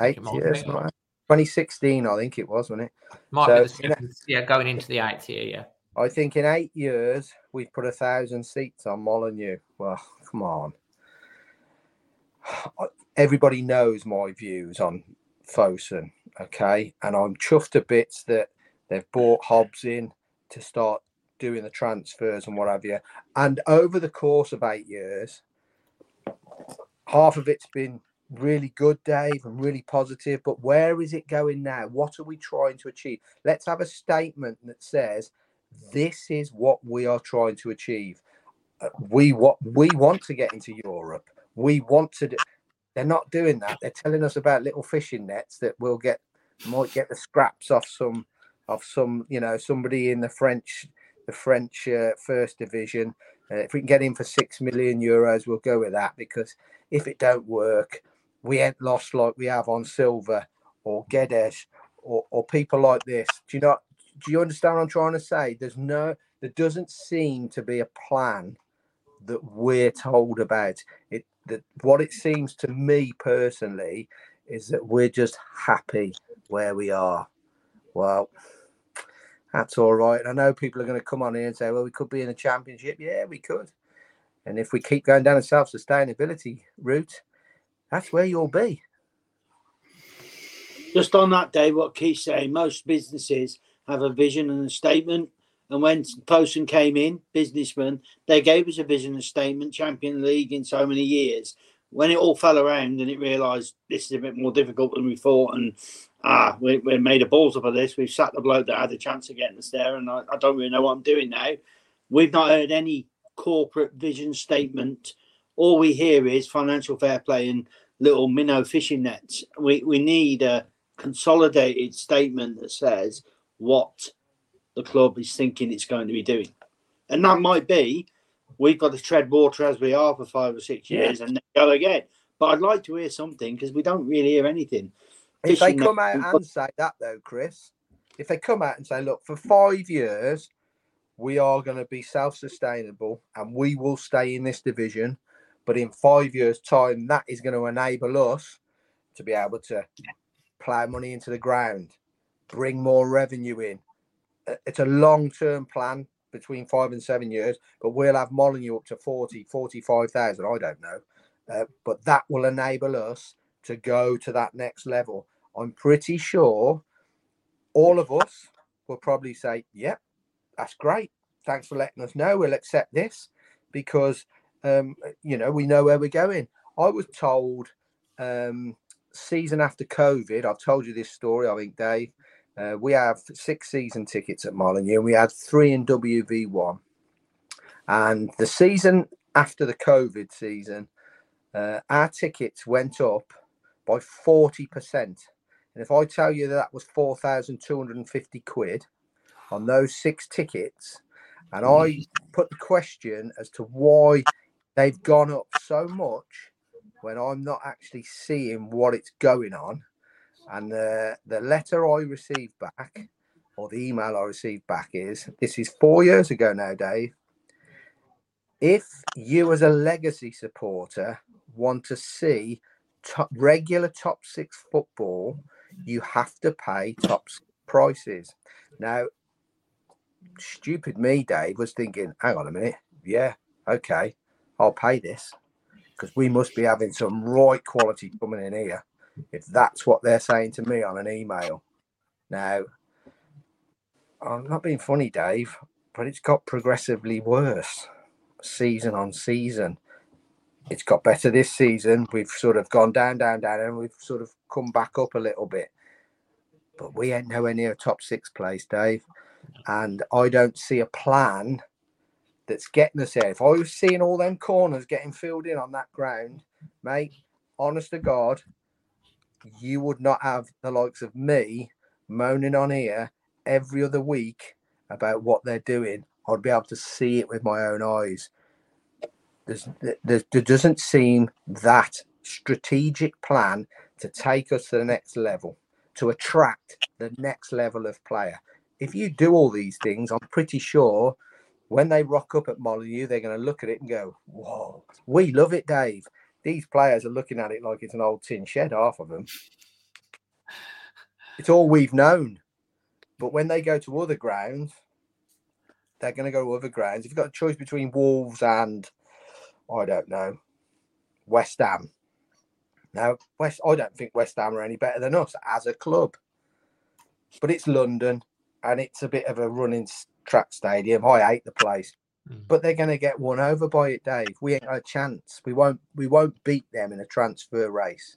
Eight years. 2016, I think it was, wasn't it? Might so, be the seventh, yeah, going into the eighth year, yeah. I think in eight years we've put a thousand seats on Molineux. Well, come on. Everybody knows my views on Fosun, okay, and I'm chuffed to bits that they've bought Hobbs in to start doing the transfers and what have you. And over the course of eight years, half of it's been really good, Dave, and really positive. But where is it going now? What are we trying to achieve? Let's have a statement that says, "This is what we are trying to achieve. Uh, we what we want to get into Europe. We want to." Do, they're not doing that. They're telling us about little fishing nets that will get might get the scraps off some of some, you know, somebody in the French, the French uh, first division. Uh, if we can get in for six million euros, we'll go with that because if it don't work, we ain't lost like we have on Silva or Guedes or, or people like this. Do you not? Do you understand what I'm trying to say? There's no, there doesn't seem to be a plan that we're told about. It that what it seems to me personally is that we're just happy where we are. Well, that's all right. I know people are going to come on here and say, well, we could be in a championship. Yeah, we could. And if we keep going down a self sustainability route, that's where you'll be. Just on that day, what Keith's saying, most businesses have a vision and a statement And when Fosun came in, businessman, they gave us a vision and statement, champion league in so many years. When it all fell around and it realised this is a bit more difficult than we thought, and ah, we, we made a balls up of this. We've sat the bloke that had a chance of getting us there, and I, I don't really know what I'm doing now. We've not heard any corporate vision statement. All we hear is financial fair play and little minnow fishing nets. We we need a consolidated statement that says what the club is thinking it's going to be doing, and that might be we've got to tread water as we are for five or six years and then go again. But I'd like to hear something because we don't really hear anything. If they come out and say that though, Chris, if they come out and say, look, for five years, we are going to be self-sustainable and we will stay in this division, but in five years' time, that is going to enable us to be able to plow money into the ground, bring more revenue in. Uh, It's a long-term plan between five and seven years, but we'll have Molineux up to 40, 45,000. I don't know. Uh, but that will enable us to go to that next level. I'm pretty sure all of us will probably say, yep, that's great. Thanks for letting us know. We'll accept this because, um, you know, we know where we're going. I was told um, season after COVID, I've told you this story, I think, Dave. Uh, we have six season tickets at Molineux we had three in WV1. And the season after the COVID season, uh, our tickets went up by 40%. And if I tell you that, that was 4,250 quid on those six tickets, and I put the question as to why they've gone up so much when I'm not actually seeing what it's going on. And the, the letter I received back, or the email I received back, is this is four years ago now, Dave. If you, as a legacy supporter, want to see top, regular top six football, you have to pay top prices. Now, stupid me, Dave, was thinking, hang on a minute. Yeah, okay, I'll pay this because we must be having some right quality coming in here if that's what they're saying to me on an email. Now, I'm not being funny, Dave, but it's got progressively worse season on season. It's got better this season. We've sort of gone down, down, down, and we've sort of come back up a little bit. But we ain't nowhere near top six place, Dave. And I don't see a plan that's getting us there. If I was seeing all them corners getting filled in on that ground, mate, honest to God, you would not have the likes of me moaning on here every other week about what they're doing. I'd be able to see it with my own eyes. There's, there, there doesn't seem that strategic plan to take us to the next level, to attract the next level of player. If you do all these things, I'm pretty sure when they rock up at Molineux, they're going to look at it and go, Whoa, we love it, Dave. These players are looking at it like it's an old tin shed, half of them. It's all we've known. But when they go to other grounds, they're going to go to other grounds. If you've got a choice between Wolves and, I don't know, West Ham. Now, West, I don't think West Ham are any better than us as a club. But it's London and it's a bit of a running track stadium. I hate the place. Mm. But they're going to get won over by it, Dave. We ain't got a chance. We won't. We won't beat them in a transfer race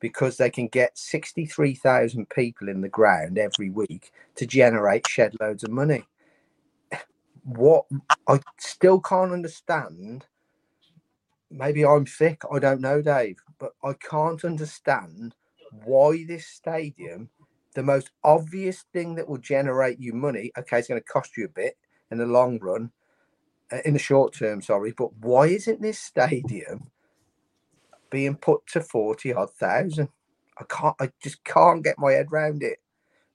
because they can get sixty-three thousand people in the ground every week to generate shed loads of money. What I still can't understand. Maybe I'm thick. I don't know, Dave, but I can't understand why this stadium, the most obvious thing that will generate you money, okay, it's going to cost you a bit in the long run, Uh, in the short term, sorry, but why isn't this stadium being put to 40 odd thousand? I can't, I just can't get my head round it.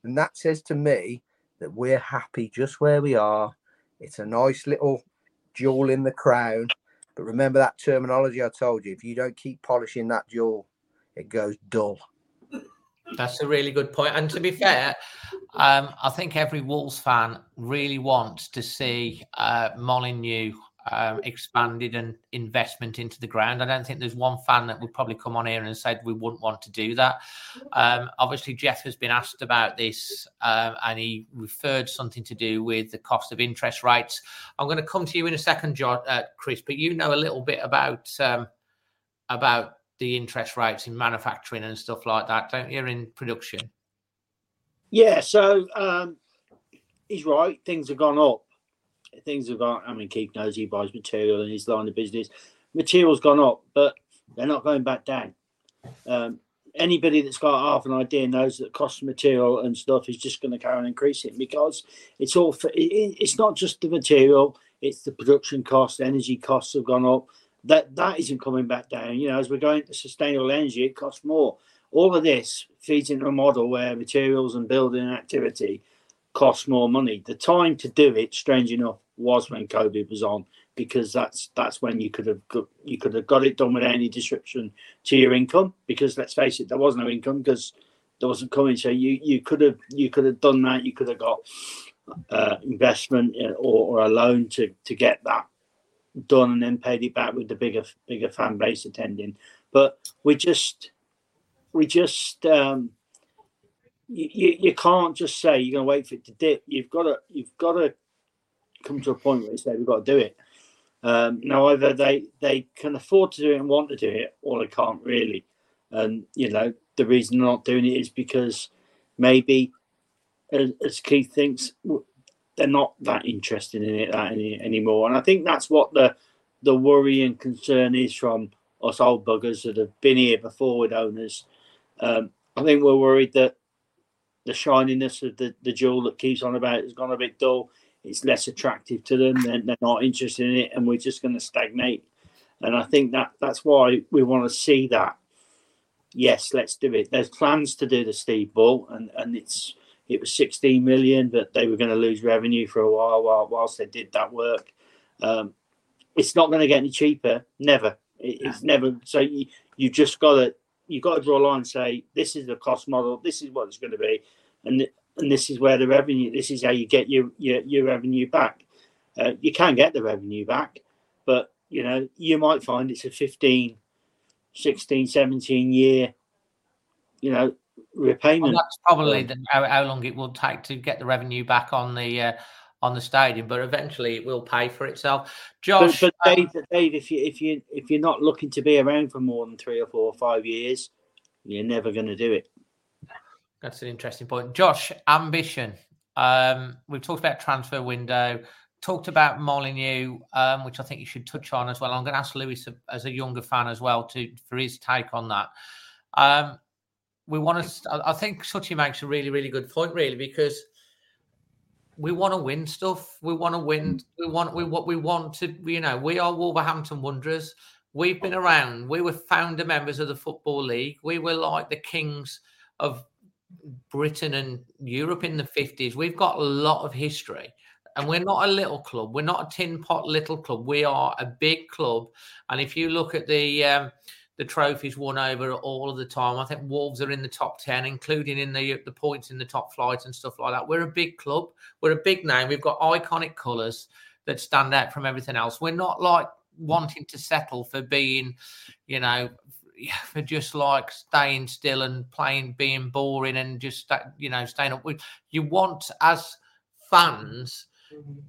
And that says to me that we're happy just where we are. It's a nice little jewel in the crown. But remember that terminology I told you. If you don't keep polishing that jewel, it goes dull. That's a really good point. And to be fair, um, I think every Wolves fan really wants to see uh, Molineux um, expanded and investment into the ground. I don't think there's one fan that would probably come on here and said we wouldn't want to do that. Um, obviously, Jeff has been asked about this, um, and he referred something to do with the cost of interest rates. I'm going to come to you in a second, uh, Chris, but you know a little bit about um, about the interest rates in manufacturing and stuff like that, don't you? In production. Yeah. So um, he's right. Things have gone up things have gone. I mean, Keith knows he buys material in his line of business. Material's gone up, but they're not going back down. Um, anybody that's got half an idea knows that cost of material and stuff is just going to carry on increasing because it's all. For, it, it's not just the material; it's the production cost. energy costs have gone up. That that isn't coming back down. You know, as we're going to sustainable energy, it costs more. All of this feeds into a model where materials and building activity cost more money. The time to do it, strange enough, was when COVID was on because that's that's when you could have got, you could have got it done without any disruption to your income. Because let's face it, there was no income because there wasn't coming. So you you could have you could have done that. You could have got uh, investment uh, or, or a loan to to get that done and then paid it back with the bigger bigger fan base attending. But we just we just um, you, you can't just say you're going to wait for it to dip. You've got to you've got to come to a point where you say we've got to do it. Um, now either they they can afford to do it and want to do it, or they can't really. And you know the reason they're not doing it is because maybe, as, as Keith thinks, they're not that interested in it that any, anymore. And I think that's what the the worry and concern is from us old buggers that have been here before with owners. Um, I think we're worried that the shininess of the, the jewel that keeps on about has gone a bit dull. It's less attractive to them. They're, they're not interested in it, and we're just going to stagnate. And I think that that's why we want to see that. Yes, let's do it. There's plans to do the Steve Bull, and and it's it was 16 million, but they were going to lose revenue for a while, while whilst they did that work. Um, it's not going to get any cheaper. Never. It, it's never. So you you just got to you got to draw a line and say this is the cost model. This is what it's going to be, and and this is where the revenue. This is how you get your your, your revenue back. Uh, you can get the revenue back, but you know you might find it's a 15, 16, 17 year, you know, repayment. Well, that's probably the, how, how long it will take to get the revenue back on the. Uh, on the stadium, but eventually it will pay for itself. Josh, but, but Dave, um, Dave, if you if you if you're not looking to be around for more than three or four or five years, you're never going to do it. That's an interesting point. Josh, ambition. Um, we've talked about transfer window, talked about Molineux, um, which I think you should touch on as well. I'm going to ask Lewis as a younger fan as well to for his take on that. Um, we want to. I think Sutty makes a really, really good point, really, because we want to win stuff. We want to win. We want we what we want to. You know, we are Wolverhampton Wanderers. We've been around. We were founder members of the Football League. We were like the kings of Britain and Europe in the 50s. We've got a lot of history. And we're not a little club. We're not a tin pot little club. We are a big club. And if you look at the um, the trophies won over all of the time, I think Wolves are in the top ten, including in the the points in the top flight and stuff like that. We're a big club. We're a big name. We've got iconic colours that stand out from everything else. We're not like wanting to settle for being, you know, for just like staying still and playing, being boring, and just you know staying up. You want as fans mm-hmm.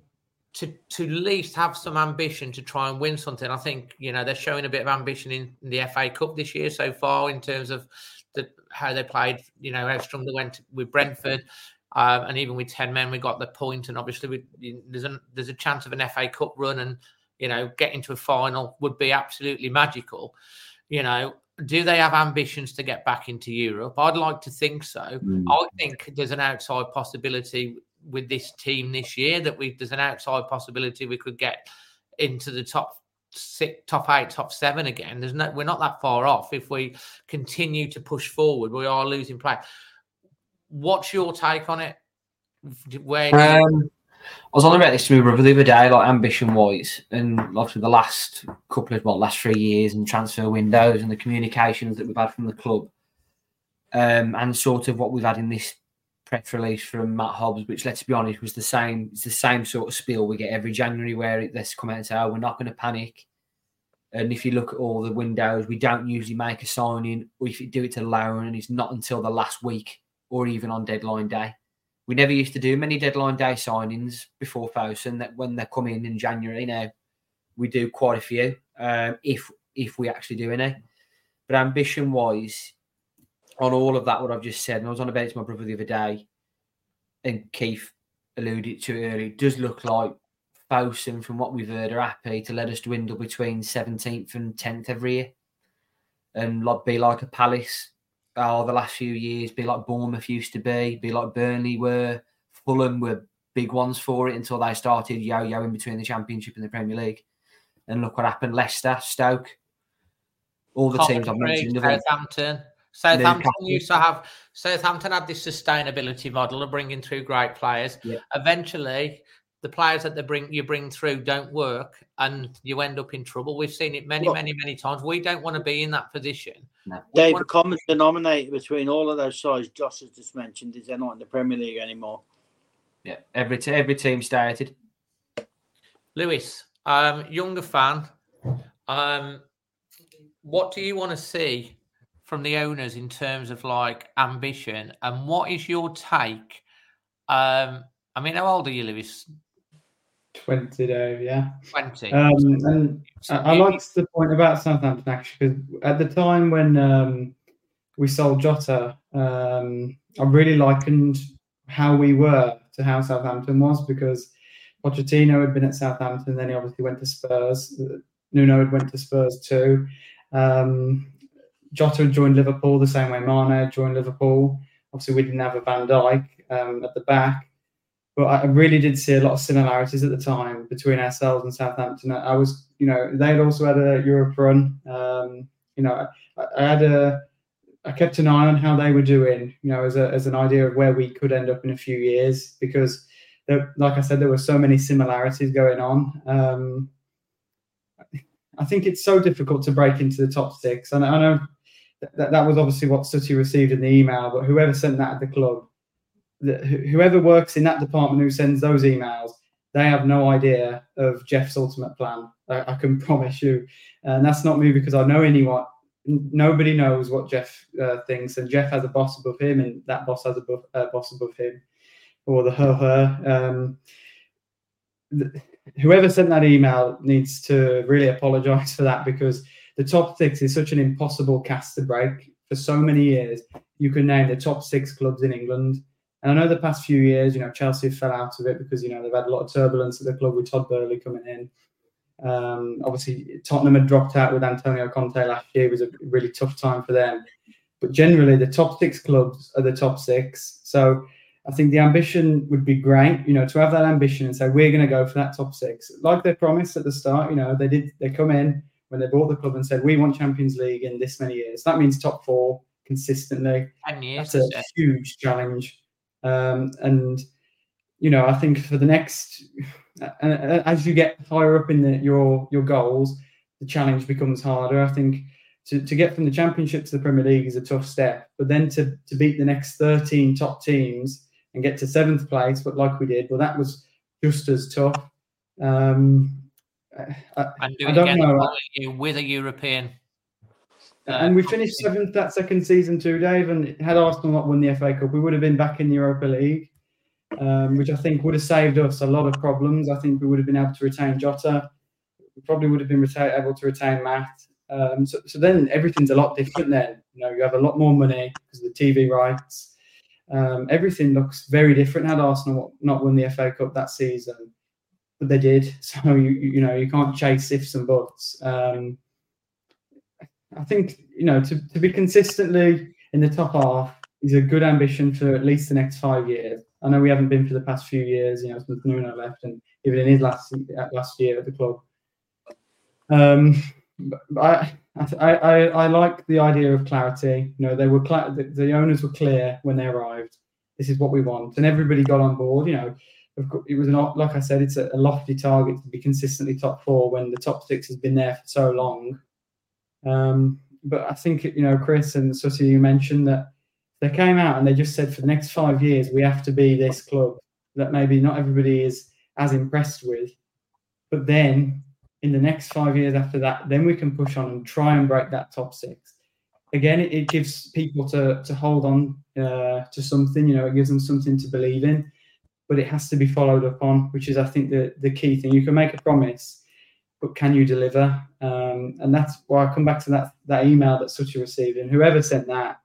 To to at least have some ambition to try and win something. I think you know they're showing a bit of ambition in, in the FA Cup this year so far in terms of the how they played. You know how strong they went with Brentford. Um, and even with ten men, we got the point. point, and obviously we, there's a there's a chance of an FA Cup run, and you know getting to a final would be absolutely magical you know, do they have ambitions to get back into Europe? I'd like to think so. Mm. I think there's an outside possibility with this team this year that we there's an outside possibility we could get into the top six, top eight, top seven again. There's no, we're not that far off if we continue to push forward. We are losing play. What's your take on it? Where um, I was on about this to my brother the other day, like ambition wise, and obviously the last couple of well, last three years and transfer windows and the communications that we've had from the club, um, and sort of what we've had in this press release from Matt Hobbs, which let's be honest was the same. It's the same sort of spiel we get every January, where it, let's come out and say, "Oh, we're not going to panic." And if you look at all the windows, we don't usually make a signing, or if you do it to loan, and it's not until the last week or even on deadline day. We never used to do many deadline day signings before Fosun. That when they come in in January now, we do quite a few, um, if if we actually do any. But ambition wise, on all of that, what I've just said, and I was on a it with my brother the other day, and Keith alluded to it earlier, it does look like Fosun, from what we've heard, are happy to let us dwindle between 17th and 10th every year and like be like a Palace oh, the last few years, be like Bournemouth used to be, be like Burnley were, Fulham were big ones for it until they started yo yo in between the Championship and the Premier League. And look what happened Leicester, Stoke, all the teams I've mentioned. Southampton. Southampton used to have Southampton had this sustainability model of bringing through great players. Yeah. Eventually, the players that they bring you bring through don't work, and you end up in trouble. We've seen it many, Well- many, many times. We don't want to be in that position. We David, want- common denominator between all of those sides Josh has just mentioned is they're not in the Premier League anymore. Yeah, every t- every team started. Lewis, um, younger fan, um, what do you want to see from the owners in terms of like ambition, and what is your take? Um, I mean, how old are you, Lewis? 20 Dave, yeah. Twenty. Um, and I, I You- liked the point about Southampton actually, because at the time when um, we sold Jota, um, I really likened how we were to how Southampton was because Pochettino had been at Southampton, then he obviously went to Spurs. Nuno had went to Spurs too. Um, Jota joined Liverpool the same way Mane joined Liverpool. Obviously, we didn't have a Van Dijk um, at the back but I really did see a lot of similarities at the time between ourselves and Southampton. I was, you know, they had also had a Europe run. Um, you know, I, I had a, I kept an eye on how they were doing. You know, as a, as an idea of where we could end up in a few years, because there, like I said, there were so many similarities going on. Um, I think it's so difficult to break into the top six, and I know that that was obviously what Sutty received in the email, but whoever sent that at the club wh- whoever works in that department who sends those emails, they have no idea of Jeff's ultimate plan. I, I can promise you, and that's not me because I know anyone. Nobody knows what Jeff uh, thinks, and Jeff has a boss above him, and that boss has a uh, boss above him, or the her her. Um, th- whoever sent that email needs to really apologise for that because the top six is such an impossible cast to break. For so many years, you can name the top six clubs in England. And I know the past few years, you know, Chelsea fell out of it because, you know, they've had a lot of turbulence at the club with Todd Boehly coming in. Um, obviously, Tottenham had dropped out with Antonio Conte last year. It was a really tough time for them. But generally, the top six clubs are the top six. So I think the ambition would be great, you know, to have that ambition and say, we're going to go for that top six. Like they promised at the start, you know, they did, they come in when they bought the club and said, we want Champions League in this many years. That means top four consistently. Ten years. That's a huge challenge. Um, and you know, I think for the next, and as you get higher up in the, your your goals, the challenge becomes harder. I think to, to get from the Championship to the Premier League is a tough step, but then to to beat the next thirteen top teams and get to seventh place, but like we did, well, that was just as tough. Um, I, And do I don't again know. the following year with a European. and we finished seventh that second season too, Dave. And had Arsenal not won the FA Cup, we would have been back in the Europa League, um, which I think would have saved us a lot of problems. I think we would have been able to retain Jota. We probably would have been reta- able to retain Matt. Um, so, so then everything's a lot different. Then you know you have a lot more money because of the TV rights. Um, everything looks very different. Had Arsenal not won the FA Cup that season, but they did. So you you know you can't chase ifs and buts. Um, I think you know to, to be consistently in the top half is a good ambition for at least the next five years. I know we haven't been for the past few years, you know, since Nuno left and even in his last last year at the club. Um, but I, I, I, I like the idea of clarity. You know, they were cla- the, the owners were clear when they arrived. This is what we want, and everybody got on board. You know, it was not like I said, it's a, lofty target to be consistently top four when the top six has been there for so long. Um, but I think you know, Chris and Susie, you mentioned that They came out and they just said for the next five years we have to be this club that maybe not everybody is as impressed with, but then in the next five years after that, then we can push on and try and break that top six. Again, it, it gives people to to hold on uh, to something. You know, it gives them something to believe in, but it has to be followed up on, which is, I think, the the key thing. You can make a promise, but can you deliver? Um, and that's why I come back to that that email that Sutty received, and whoever sent that,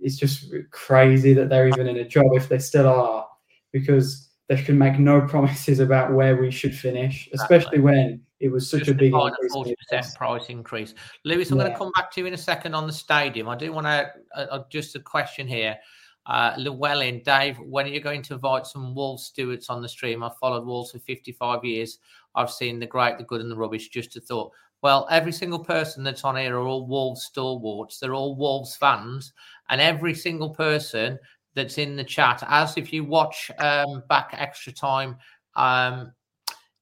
it's just crazy that they're even in a job if they still are, because they can make no promises about where we should finish, especially when it was such Just a big increase. forty percent price increase. Lewis, I'm going to come back to you in a second on the stadium. I do want to uh, uh, just a question here. Uh, Llewellyn, Dave, when are you going to invite some Wolves stewards on the stream? I've followed Wolves for 55 years. I've seen the great, the good, and the rubbish. Just a thought. Well, every single person that's on here are all Wolves stalwarts. They're all Wolves fans, and every single person that's in the chat, as if you watch um, back extra time um,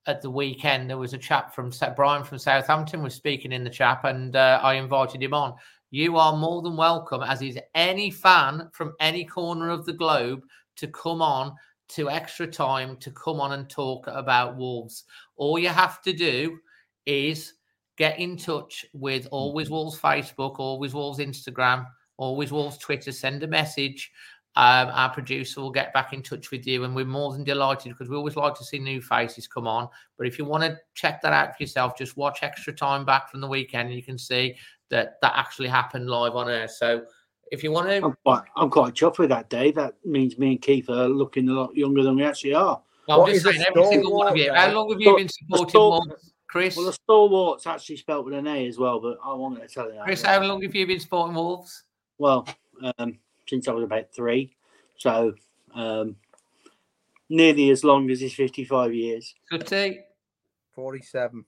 at the weekend, there was a chap from Brian from Southampton was speaking in the chat, and uh, I invited him on. You are more than welcome, as is any fan from any corner of the globe, to come on to extra time to come on and talk about Wolves. All you have to do is get in touch with Always Wolves Facebook, Always Wolves Instagram, Always Wolves Twitter. Send a message. Um, our producer will get back in touch with you, and we're more than delighted because we always like to see new faces come on. But if you want to check that out for yourself, just watch extra time back from the weekend, and you can see that that actually happened live on air. So if you want to, I'm quite, I'm quite chuffed with that, Dave. That means me and Keith are looking a lot younger than we actually are. I'm What just saying, every single one of you. How long have you been supporting stalwart- Wolves, Chris? Well, the stalwart's actually spelt with an A as well, but I won't to tell you that. Chris, how long have you been supporting Wolves? Well, um, since I was about three, so um, nearly as long as his 55 years. Sutty? 47.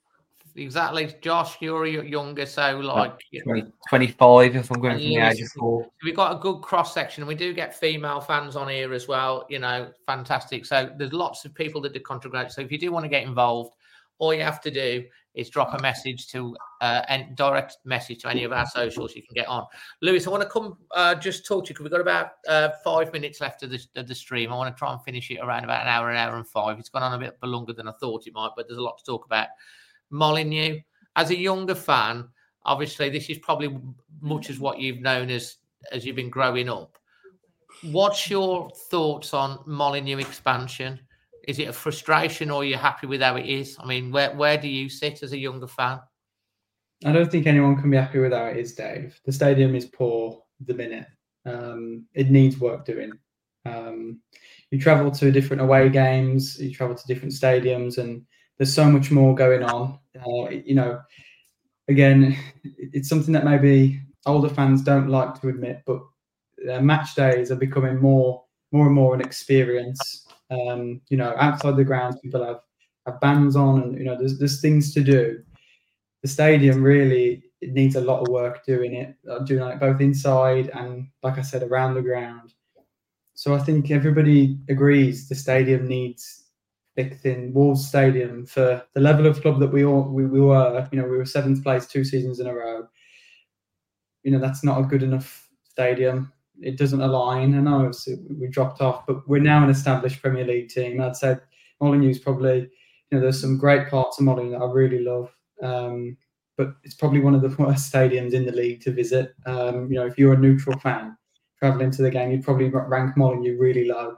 Exactly. Josh, you're younger, so like 20, 25 if I'm going from the age of four. we've got a good cross section. We do get female fans on here as well. You know, fantastic. So there's lots of people that do contribute. So if you do want to get involved, all you have to do is drop a message to uh, and direct message to any of our socials. You can get on. Lewis, I want to come uh, just talk to you because we've got about uh, five minutes left of the, of the stream. I want to try and finish it around about an hour, an hour and five. It's gone on a bit longer than I thought it might, but there's a lot to talk about. Molineux, as a younger fan, obviously this is probably much as what you've known as as you've been growing up. What's your thoughts on Molineux expansion? Is it a frustration or are you happy with how it is? I mean, where where do you sit as a younger fan? I don't think anyone can be happy with how it is, Dave. The stadium is poor the minute. Um, it needs work doing. Um, you travel to different away games, you travel to different stadiums, and there's so much more going on. Uh, you know, again, it's something that maybe older fans don't like to admit, but uh, match days are becoming more, more and more an experience. Um, you know, outside the grounds, people have have bands on, and you know, there's there's things to do the stadium really it needs a lot of work doing it, uh, doing it both inside and, like I said, around the ground. So I think everybody agrees the stadium needs fixing. Wolves Stadium for the level of club that we all we, we were. You know, we were seventh place two seasons in a row. You know, that's not a good enough stadium. It doesn't align. I know we dropped off, but we're now an established Premier League team. I'd say Molineux is probably, you know, there's some great parts of Molineux that I really love. Um, but it's probably one of the worst stadiums in the league to visit. Um, you know, if you're a neutral fan traveling to the game, you'd probably rank Molineux really low.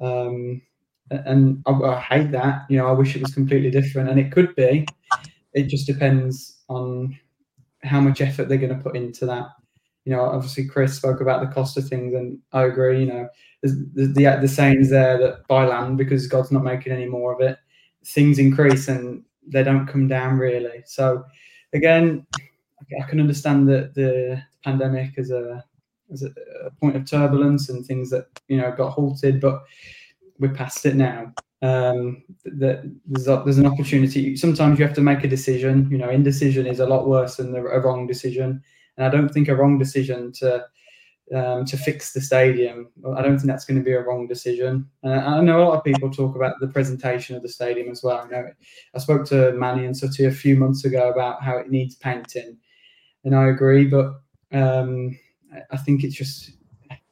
Um, and I, I hate that. You know, I wish it was completely different, and it could be. It just depends on how much effort they're going to put into that. You know, obviously Chris spoke about the cost of things, and I agree. You know, there's the the sayings there that buy land because God's not making any more of it. Things increase and they don't come down really. So again, I can understand that the pandemic is a, a point of turbulence and things that you know got halted, but we're past it now. Um, that there's, a, there's an opportunity. Sometimes you have to make a decision. You know, indecision is a lot worse than the, a wrong decision. And I don't think a wrong decision to um, to fix the stadium. I don't think that's going to be a wrong decision. I, know a lot of people talk about the presentation of the stadium as well. You know, I spoke to Manny and Sutty a few months ago about how it needs painting, and I agree. But um, I think it's just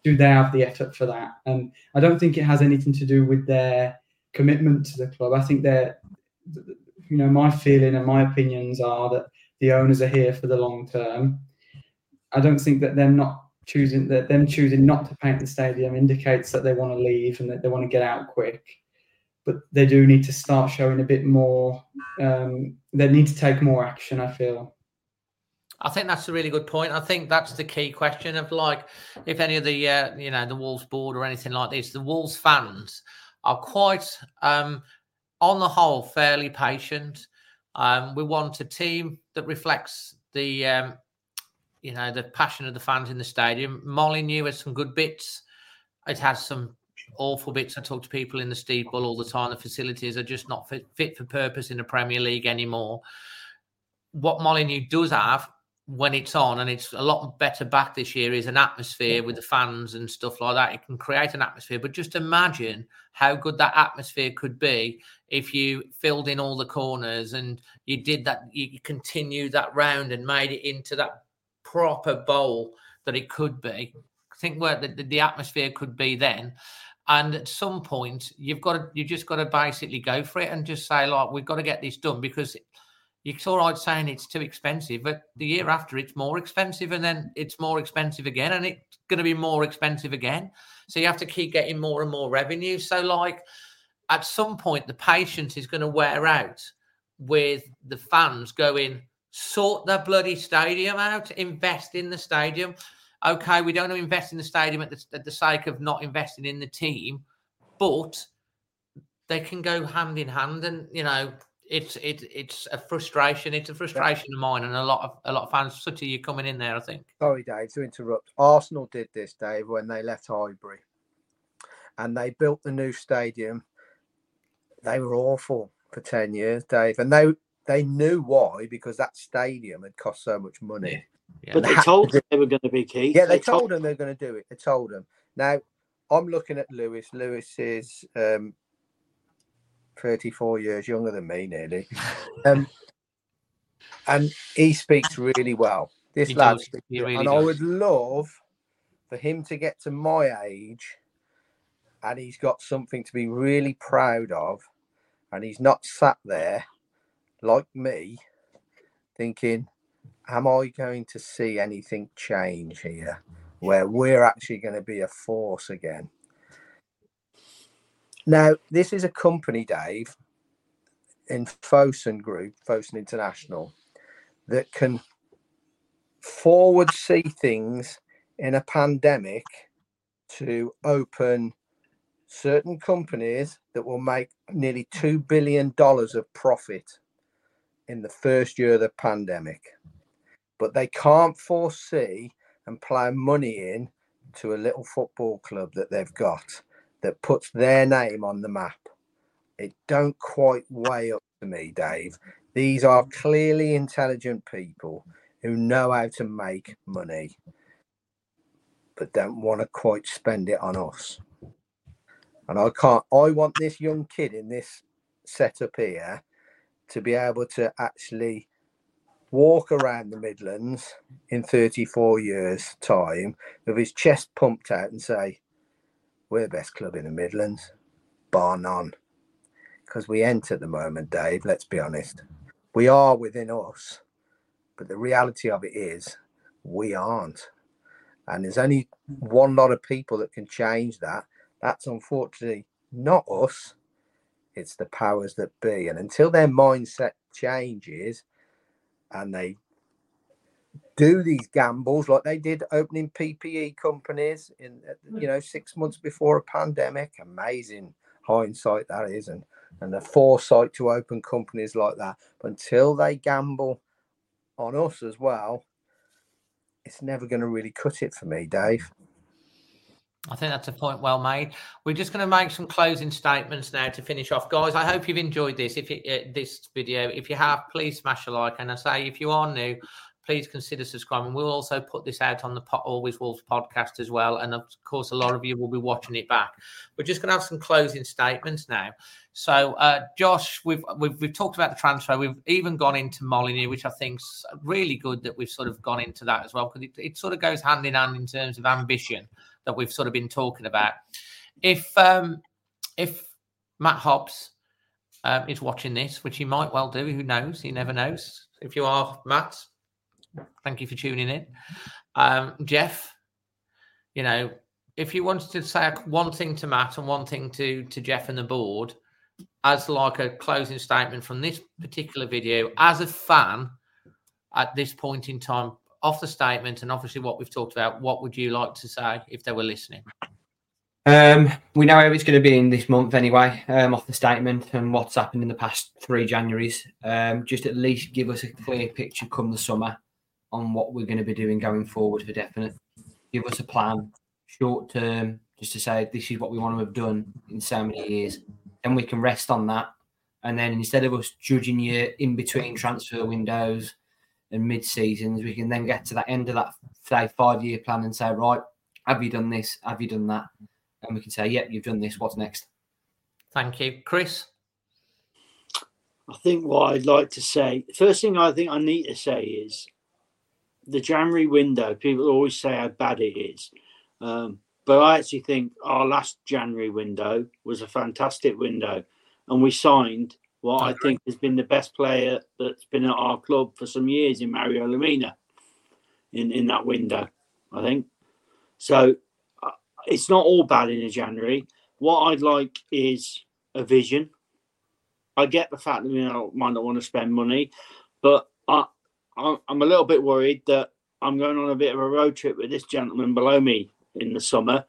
do they have the effort for that? And I don't think it has anything to do with their commitment to the club. I think they're, you know, my feeling and my opinions are that the owners are here for the long term. I don't think that them not choosing that them choosing not to paint the stadium indicates that they want to leave and that they want to get out quick. But they do need to start showing a bit more. Um, they need to take more action. I feel. I think that's a really good point. I think that's the key question of like, if any of the uh, you know the Wolves board or anything like this, the Wolves fans are quite, um, on the whole, fairly patient. Um, we want a team that reflects the um, you know the passion of the fans in the stadium. Molineux has some good bits. It has some awful bits. I talk to people in the Steve Bull all the time. The facilities are just not fit, fit for purpose in the Premier League anymore. What Molineux does have when it's on, and it's a lot better back this year, is an atmosphere with the fans and stuff like that. It can create an atmosphere, but just imagine how good that atmosphere could be if you filled in all the corners and you did that, you continued that round and made it into that proper bowl that it could be. I Think where the, the atmosphere could be then. And at some point, you've got to, you just got to basically go for it and just say, like, we've got to get this done because it's all right saying it's too expensive, but the year after it's more expensive, and then it's more expensive again, and it's going to be more expensive again. So you have to keep getting more and more revenue. So, like, at some point, the patience is going to wear out with the fans going, sort the bloody stadium out, invest in the stadium. Okay, we don't invest in the stadium at the, at the sake of not investing in the team, but they can go hand in hand. And you know, it's it, it's a frustration. It's a frustration of mine, and a lot of a lot of fans, such as you coming in there. I think. Sorry, Dave, to interrupt. Arsenal did this, Dave, when they left Highbury, and they built the new stadium. They were awful for ten years, Dave, and they they knew why because that stadium had cost so much money. Yeah. But they, they told them they were going to be key. Yeah, they, they told, told them they're going to do it. They told them. Now, I'm looking at Lewis. Lewis is um, 34 years younger than me, nearly. Um, and he speaks really well. This he lad does. speaks, really and does. I would love for him to get to my age and he's got something to be really proud of and he's not sat there like me, thinking, am I going to see anything change here where we're actually going to be a force again? Now, this is a company, Dave, in Fosun Group, Fosun International, that can forward see things in a pandemic to open certain companies that will make nearly $2 billion of profit in the first year of the pandemic, but they can't foresee and plow money in to a little football club that they've got that puts their name on the map. It don't quite weigh up to me, Dave. These are clearly intelligent people who know how to make money, but don't want to quite spend it on us. And I can't. I want this young kid in this setup here to be able to actually walk around the Midlands in 34 years' time with his chest pumped out and say, We're the best club in the Midlands, bar none. Because we ain't at the moment, Dave, let's be honest. We are within us, but the reality of it is we aren't. And there's only one lot of people that can change that. That's unfortunately not us, it's the powers that be. And until their mindset changes and they do these gambles like they did opening PPE companies in you know six months before a pandemic, amazing hindsight that is, and and the foresight to open companies like that. But until they gamble on us as well, it's never going to really cut it for me, Dave. I think that's a point well made. We're just going to make some closing statements now to finish off, guys. I hope you've enjoyed this. If you, uh, this video, if you have, please smash a like. And I say, if you are new, please consider subscribing. We'll also put this out on the Pot Always Wolves podcast as well. And of course, a lot of you will be watching it back. We're just going to have some closing statements now. So, uh, Josh, we've, we've we've talked about the transfer. We've even gone into Molineux, which I think's really good that we've sort of gone into that as well because it, it sort of goes hand in hand in terms of ambition that we've sort of been talking about. If um, if Matt Hobbs um, is watching this, which he might well do, who knows? He never knows. If you are Matt, thank you for tuning in. Um, Jeff, you know, if you wanted to say one thing to Matt and one thing to to Jeff and the board, as like a closing statement from this particular video, as a fan at this point in time, off the statement and obviously what we've talked about, what would you like to say if they were listening? Um, we know how it's going to be in this month anyway, um, off the statement and what's happened in the past three Januaries. Um, just at least give us a clear picture come the summer on what we're going to be doing going forward for definite. Give us a plan, short term, just to say this is what we want to have done in so many years. Then we can rest on that. And then instead of us judging you in between transfer windows and mid seasons, we can then get to that end of that say five year plan and say, right, have you done this? Have you done that? And we can say, yep, you've done this. What's next? Thank you, Chris. I think what I'd like to say, first thing I think I need to say is the January window. People always say how bad it is, um, but I actually think our last January window was a fantastic window, and we signed what I think has been the best player that's been at our club for some years in Mario Lemina in, in that window, I think. So uh, it's not all bad in a January. What I'd like is a vision. I get the fact that we might not want to spend money, but I'm a little bit worried that I'm going on a bit of a road trip with this gentleman below me in the summer,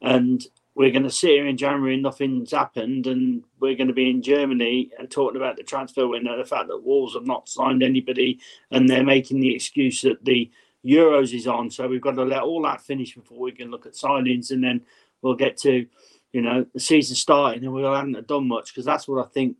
and we're going to sit here in January and nothing's happened, and we're going to be in Germany and talking about the transfer window, the fact that Wolves have not signed anybody, and they're making the excuse that the Euros is on, so we've got to let all that finish before we can look at signings, and then we'll get to, you know, the season starting, and we haven't done much because that's what I think.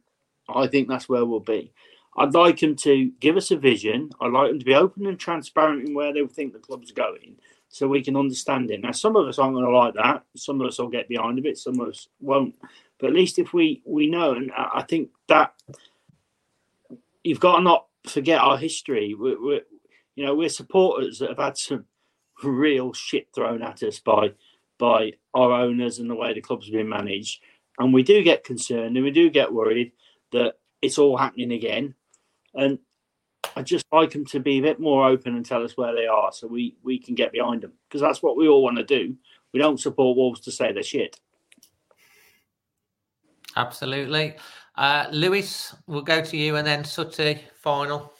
I think that's where we'll be. I'd like them to give us a vision. I'd like them to be open and transparent in where they think the club's going so we can understand it. Now, some of us aren't going to like that. Some of us will get behind a bit. Some of us won't. But at least if we we know, and I think that you've got to not forget our history. We're, we're you know we're supporters that have had some real shit thrown at us by by our owners and the way the club's been managed, and we do get concerned and we do get worried that it's all happening again. And I just like them to be a bit more open and tell us where they are, so we we can get behind them because that's what we all want to do. We don't support Wolves to say they're shit. Absolutely, uh, Lewis. We'll go to you and then Sutty final.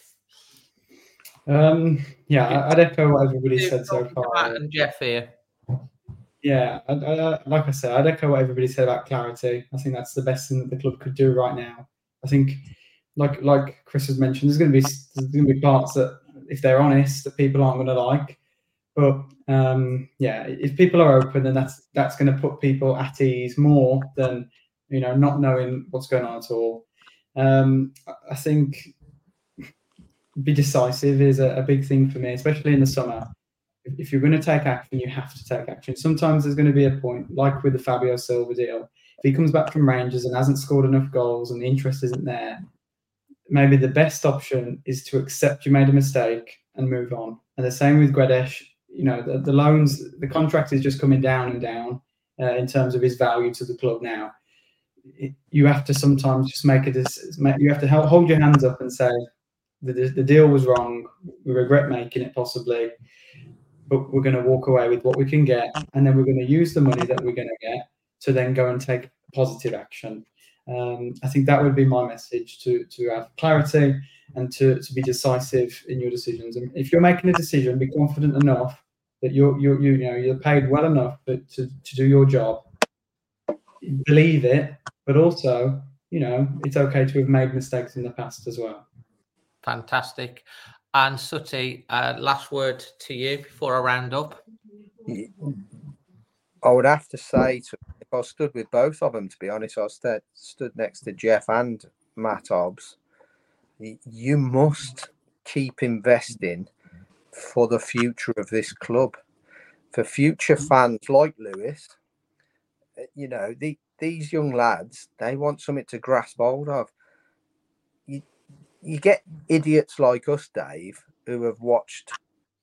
Um, yeah, I'd echo what everybody said so far. Matt and Jeff here. Yeah, I, I, like I said, I'd echo what everybody said about clarity. I think that's the best thing that the club could do right now. I think like like Chris has mentioned, there's going to be there's going to be parts that, if they're honest, that people aren't going to like. But um, yeah, if people are open, then that's that's going to put people at ease more than you know not knowing what's going on at all. Um, I think be decisive is a, a big thing for me, especially in the summer. If, if you're going to take action, you have to take action. Sometimes there's going to be a point, like with the Fabio Silva deal. If he comes back from Rangers and hasn't scored enough goals and the interest isn't there, maybe the best option is to accept you made a mistake and move on. And the same with Guedes. You know, the, the loans, the contract is just coming down and down uh, in terms of his value to the club now. It, you have to sometimes just make a decision. You have to hold your hands up and say, the, the deal was wrong. We regret making it possibly, but we're going to walk away with what we can get. And then we're going to use the money that we're going to get to then go and take positive action. Um, I think that would be my message to to have clarity and to, to be decisive in your decisions. And if you're making a decision, be confident enough that you're you you know you're paid well enough to to do your job. Believe it, but also you know it's okay to have made mistakes in the past as well. Fantastic. And Sutty, uh, last word to you before I round up. I would have to say to I stood with both of them, to be honest. I st- stood next to Jeff and Matt Hobbs. You must keep investing for the future of this club, for future fans like Lewis. uh, You know, the, these young lads, they want something to grasp hold of. You, you get idiots like us, Dave, who have watched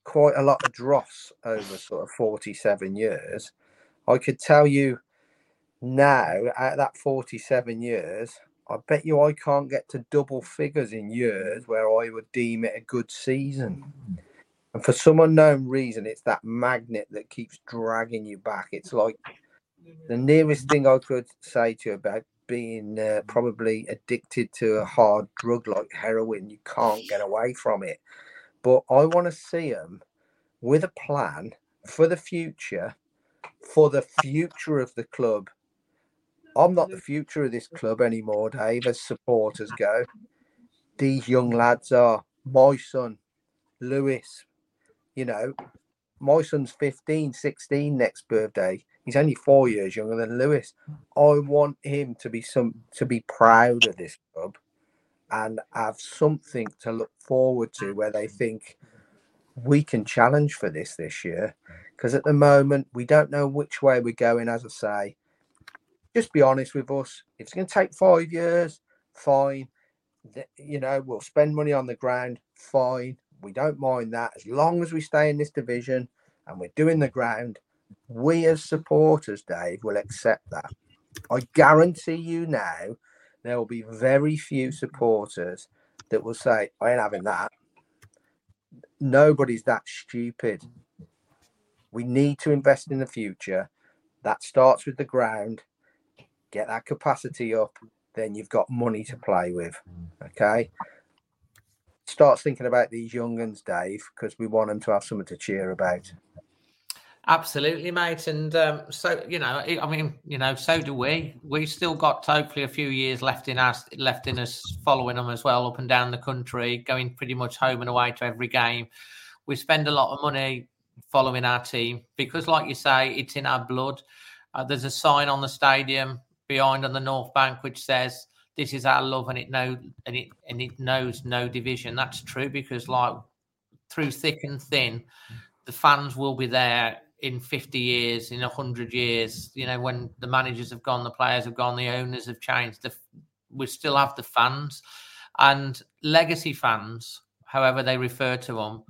quite a lot of dross over sort of 47 years. I could tell you now, at that 47 years, I bet you I can't get to double figures in years where I would deem it a good season. And for some unknown reason, it's that magnet that keeps dragging you back. It's like the nearest thing I could say to you about being uh, probably addicted to a hard drug like heroin. You can't get away from it. But I want to see them with a plan for the future, for the future of the club. I'm not the future of this club anymore, Dave, as supporters go. These young lads are my son, Lewis. You know, my son's 15, 16 next birthday. He's only four years younger than Lewis. I want him to be some to be proud of this club and have something to look forward to where they think we can challenge for this this year. Because at the moment, we don't know which way we're going, as I say. Just be honest with us. If it's going to take five years, fine. You know, we'll spend money on the ground, fine. We don't mind that. As long as we stay in this division and we're doing the ground, we as supporters, Dave, will accept that. I guarantee you now, there will be very few supporters that will say, I ain't having that. Nobody's that stupid. We need to invest in the future. That starts with the ground. Get that capacity up, then you've got money to play with. Okay. Starts thinking about these young uns, Dave, because we want them to have something to cheer about. Absolutely, mate. And um, so you know, I I mean, you know, so do we. We've still got hopefully a few years left in us, left in us, following them as well, up and down the country, going pretty much home and away to every game. We spend a lot of money following our team because, like you say, it's in our blood. Uh, there's a sign on the stadium behind on the north bank which says this is our love and it know and it and it knows no division. That's true because like through thick and thin the fans will be there in 50 years in 100 years you know when the managers have gone the players have gone the owners have changed the, we still have the fans. And legacy fans however they refer to them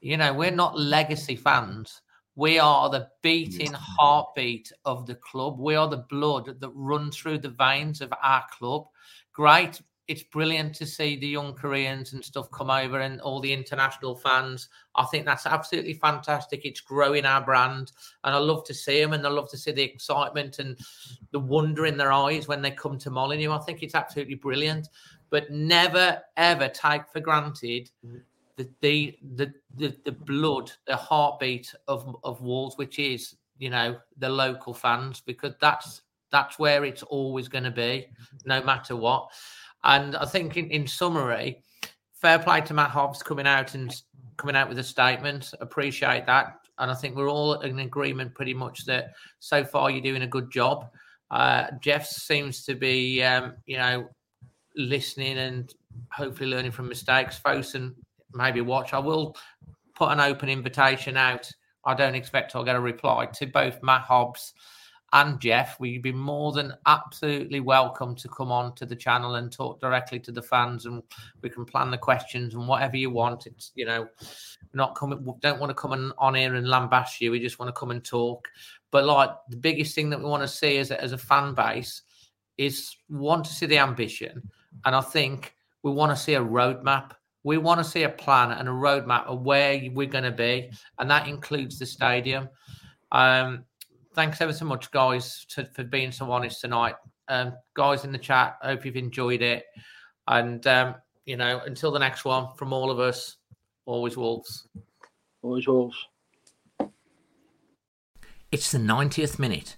you know we're not legacy fans we are the beating heartbeat of the club. We are the blood that runs through the veins of our club. Great. It's brilliant to see the young Koreans and stuff come over and all the international fans. I think that's absolutely fantastic. It's growing our brand. And I love to see them and I love to see the excitement and the wonder in their eyes when they come to Molineux. I think it's absolutely brilliant. But never, ever take for granted mm. The the the the, the blood, the heartbeat of of Wolves, which is you know the local fans, because that's that's where it's always going to be, no matter what. And I think in, in summary, fair play to Matt Hobbs coming out and coming out with a statement. Appreciate that, and I think we're all in agreement pretty much that so far you're doing a good job. Uh, Jeff seems to be, um, you know, listening and hopefully learning from mistakes. Fosun maybe watch. I will put an open invitation out. I don't expect I'll get a reply to both Matt Hobbs and Jeff. We'd be more than absolutely welcome to come on to the channel and talk directly to the fans, and we can plan the questions and whatever you want. It's you know, not coming. Don't want to come on, on here and lambaste you. We just want to come and talk. But like the biggest thing that we want to see as as a fan base is want to see the ambition, and I think we want to see a roadmap we want to see a plan and a roadmap of where we're going to be, and that includes the stadium. Um, thanks ever so much, guys, to, for being so honest tonight. Um, guys in the chat, hope you've enjoyed it. And, um, you know, until the next one, from all of us, always Wolves. Always Wolves. It's the 90th minute.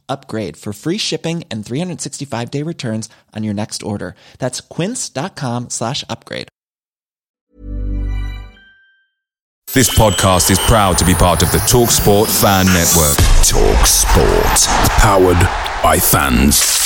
upgrade for free shipping and 365 day returns on your next order. That's quince.com slash upgrade. This podcast is proud to be part of the TalkSport Fan Network. Talk Sport. Powered by fans.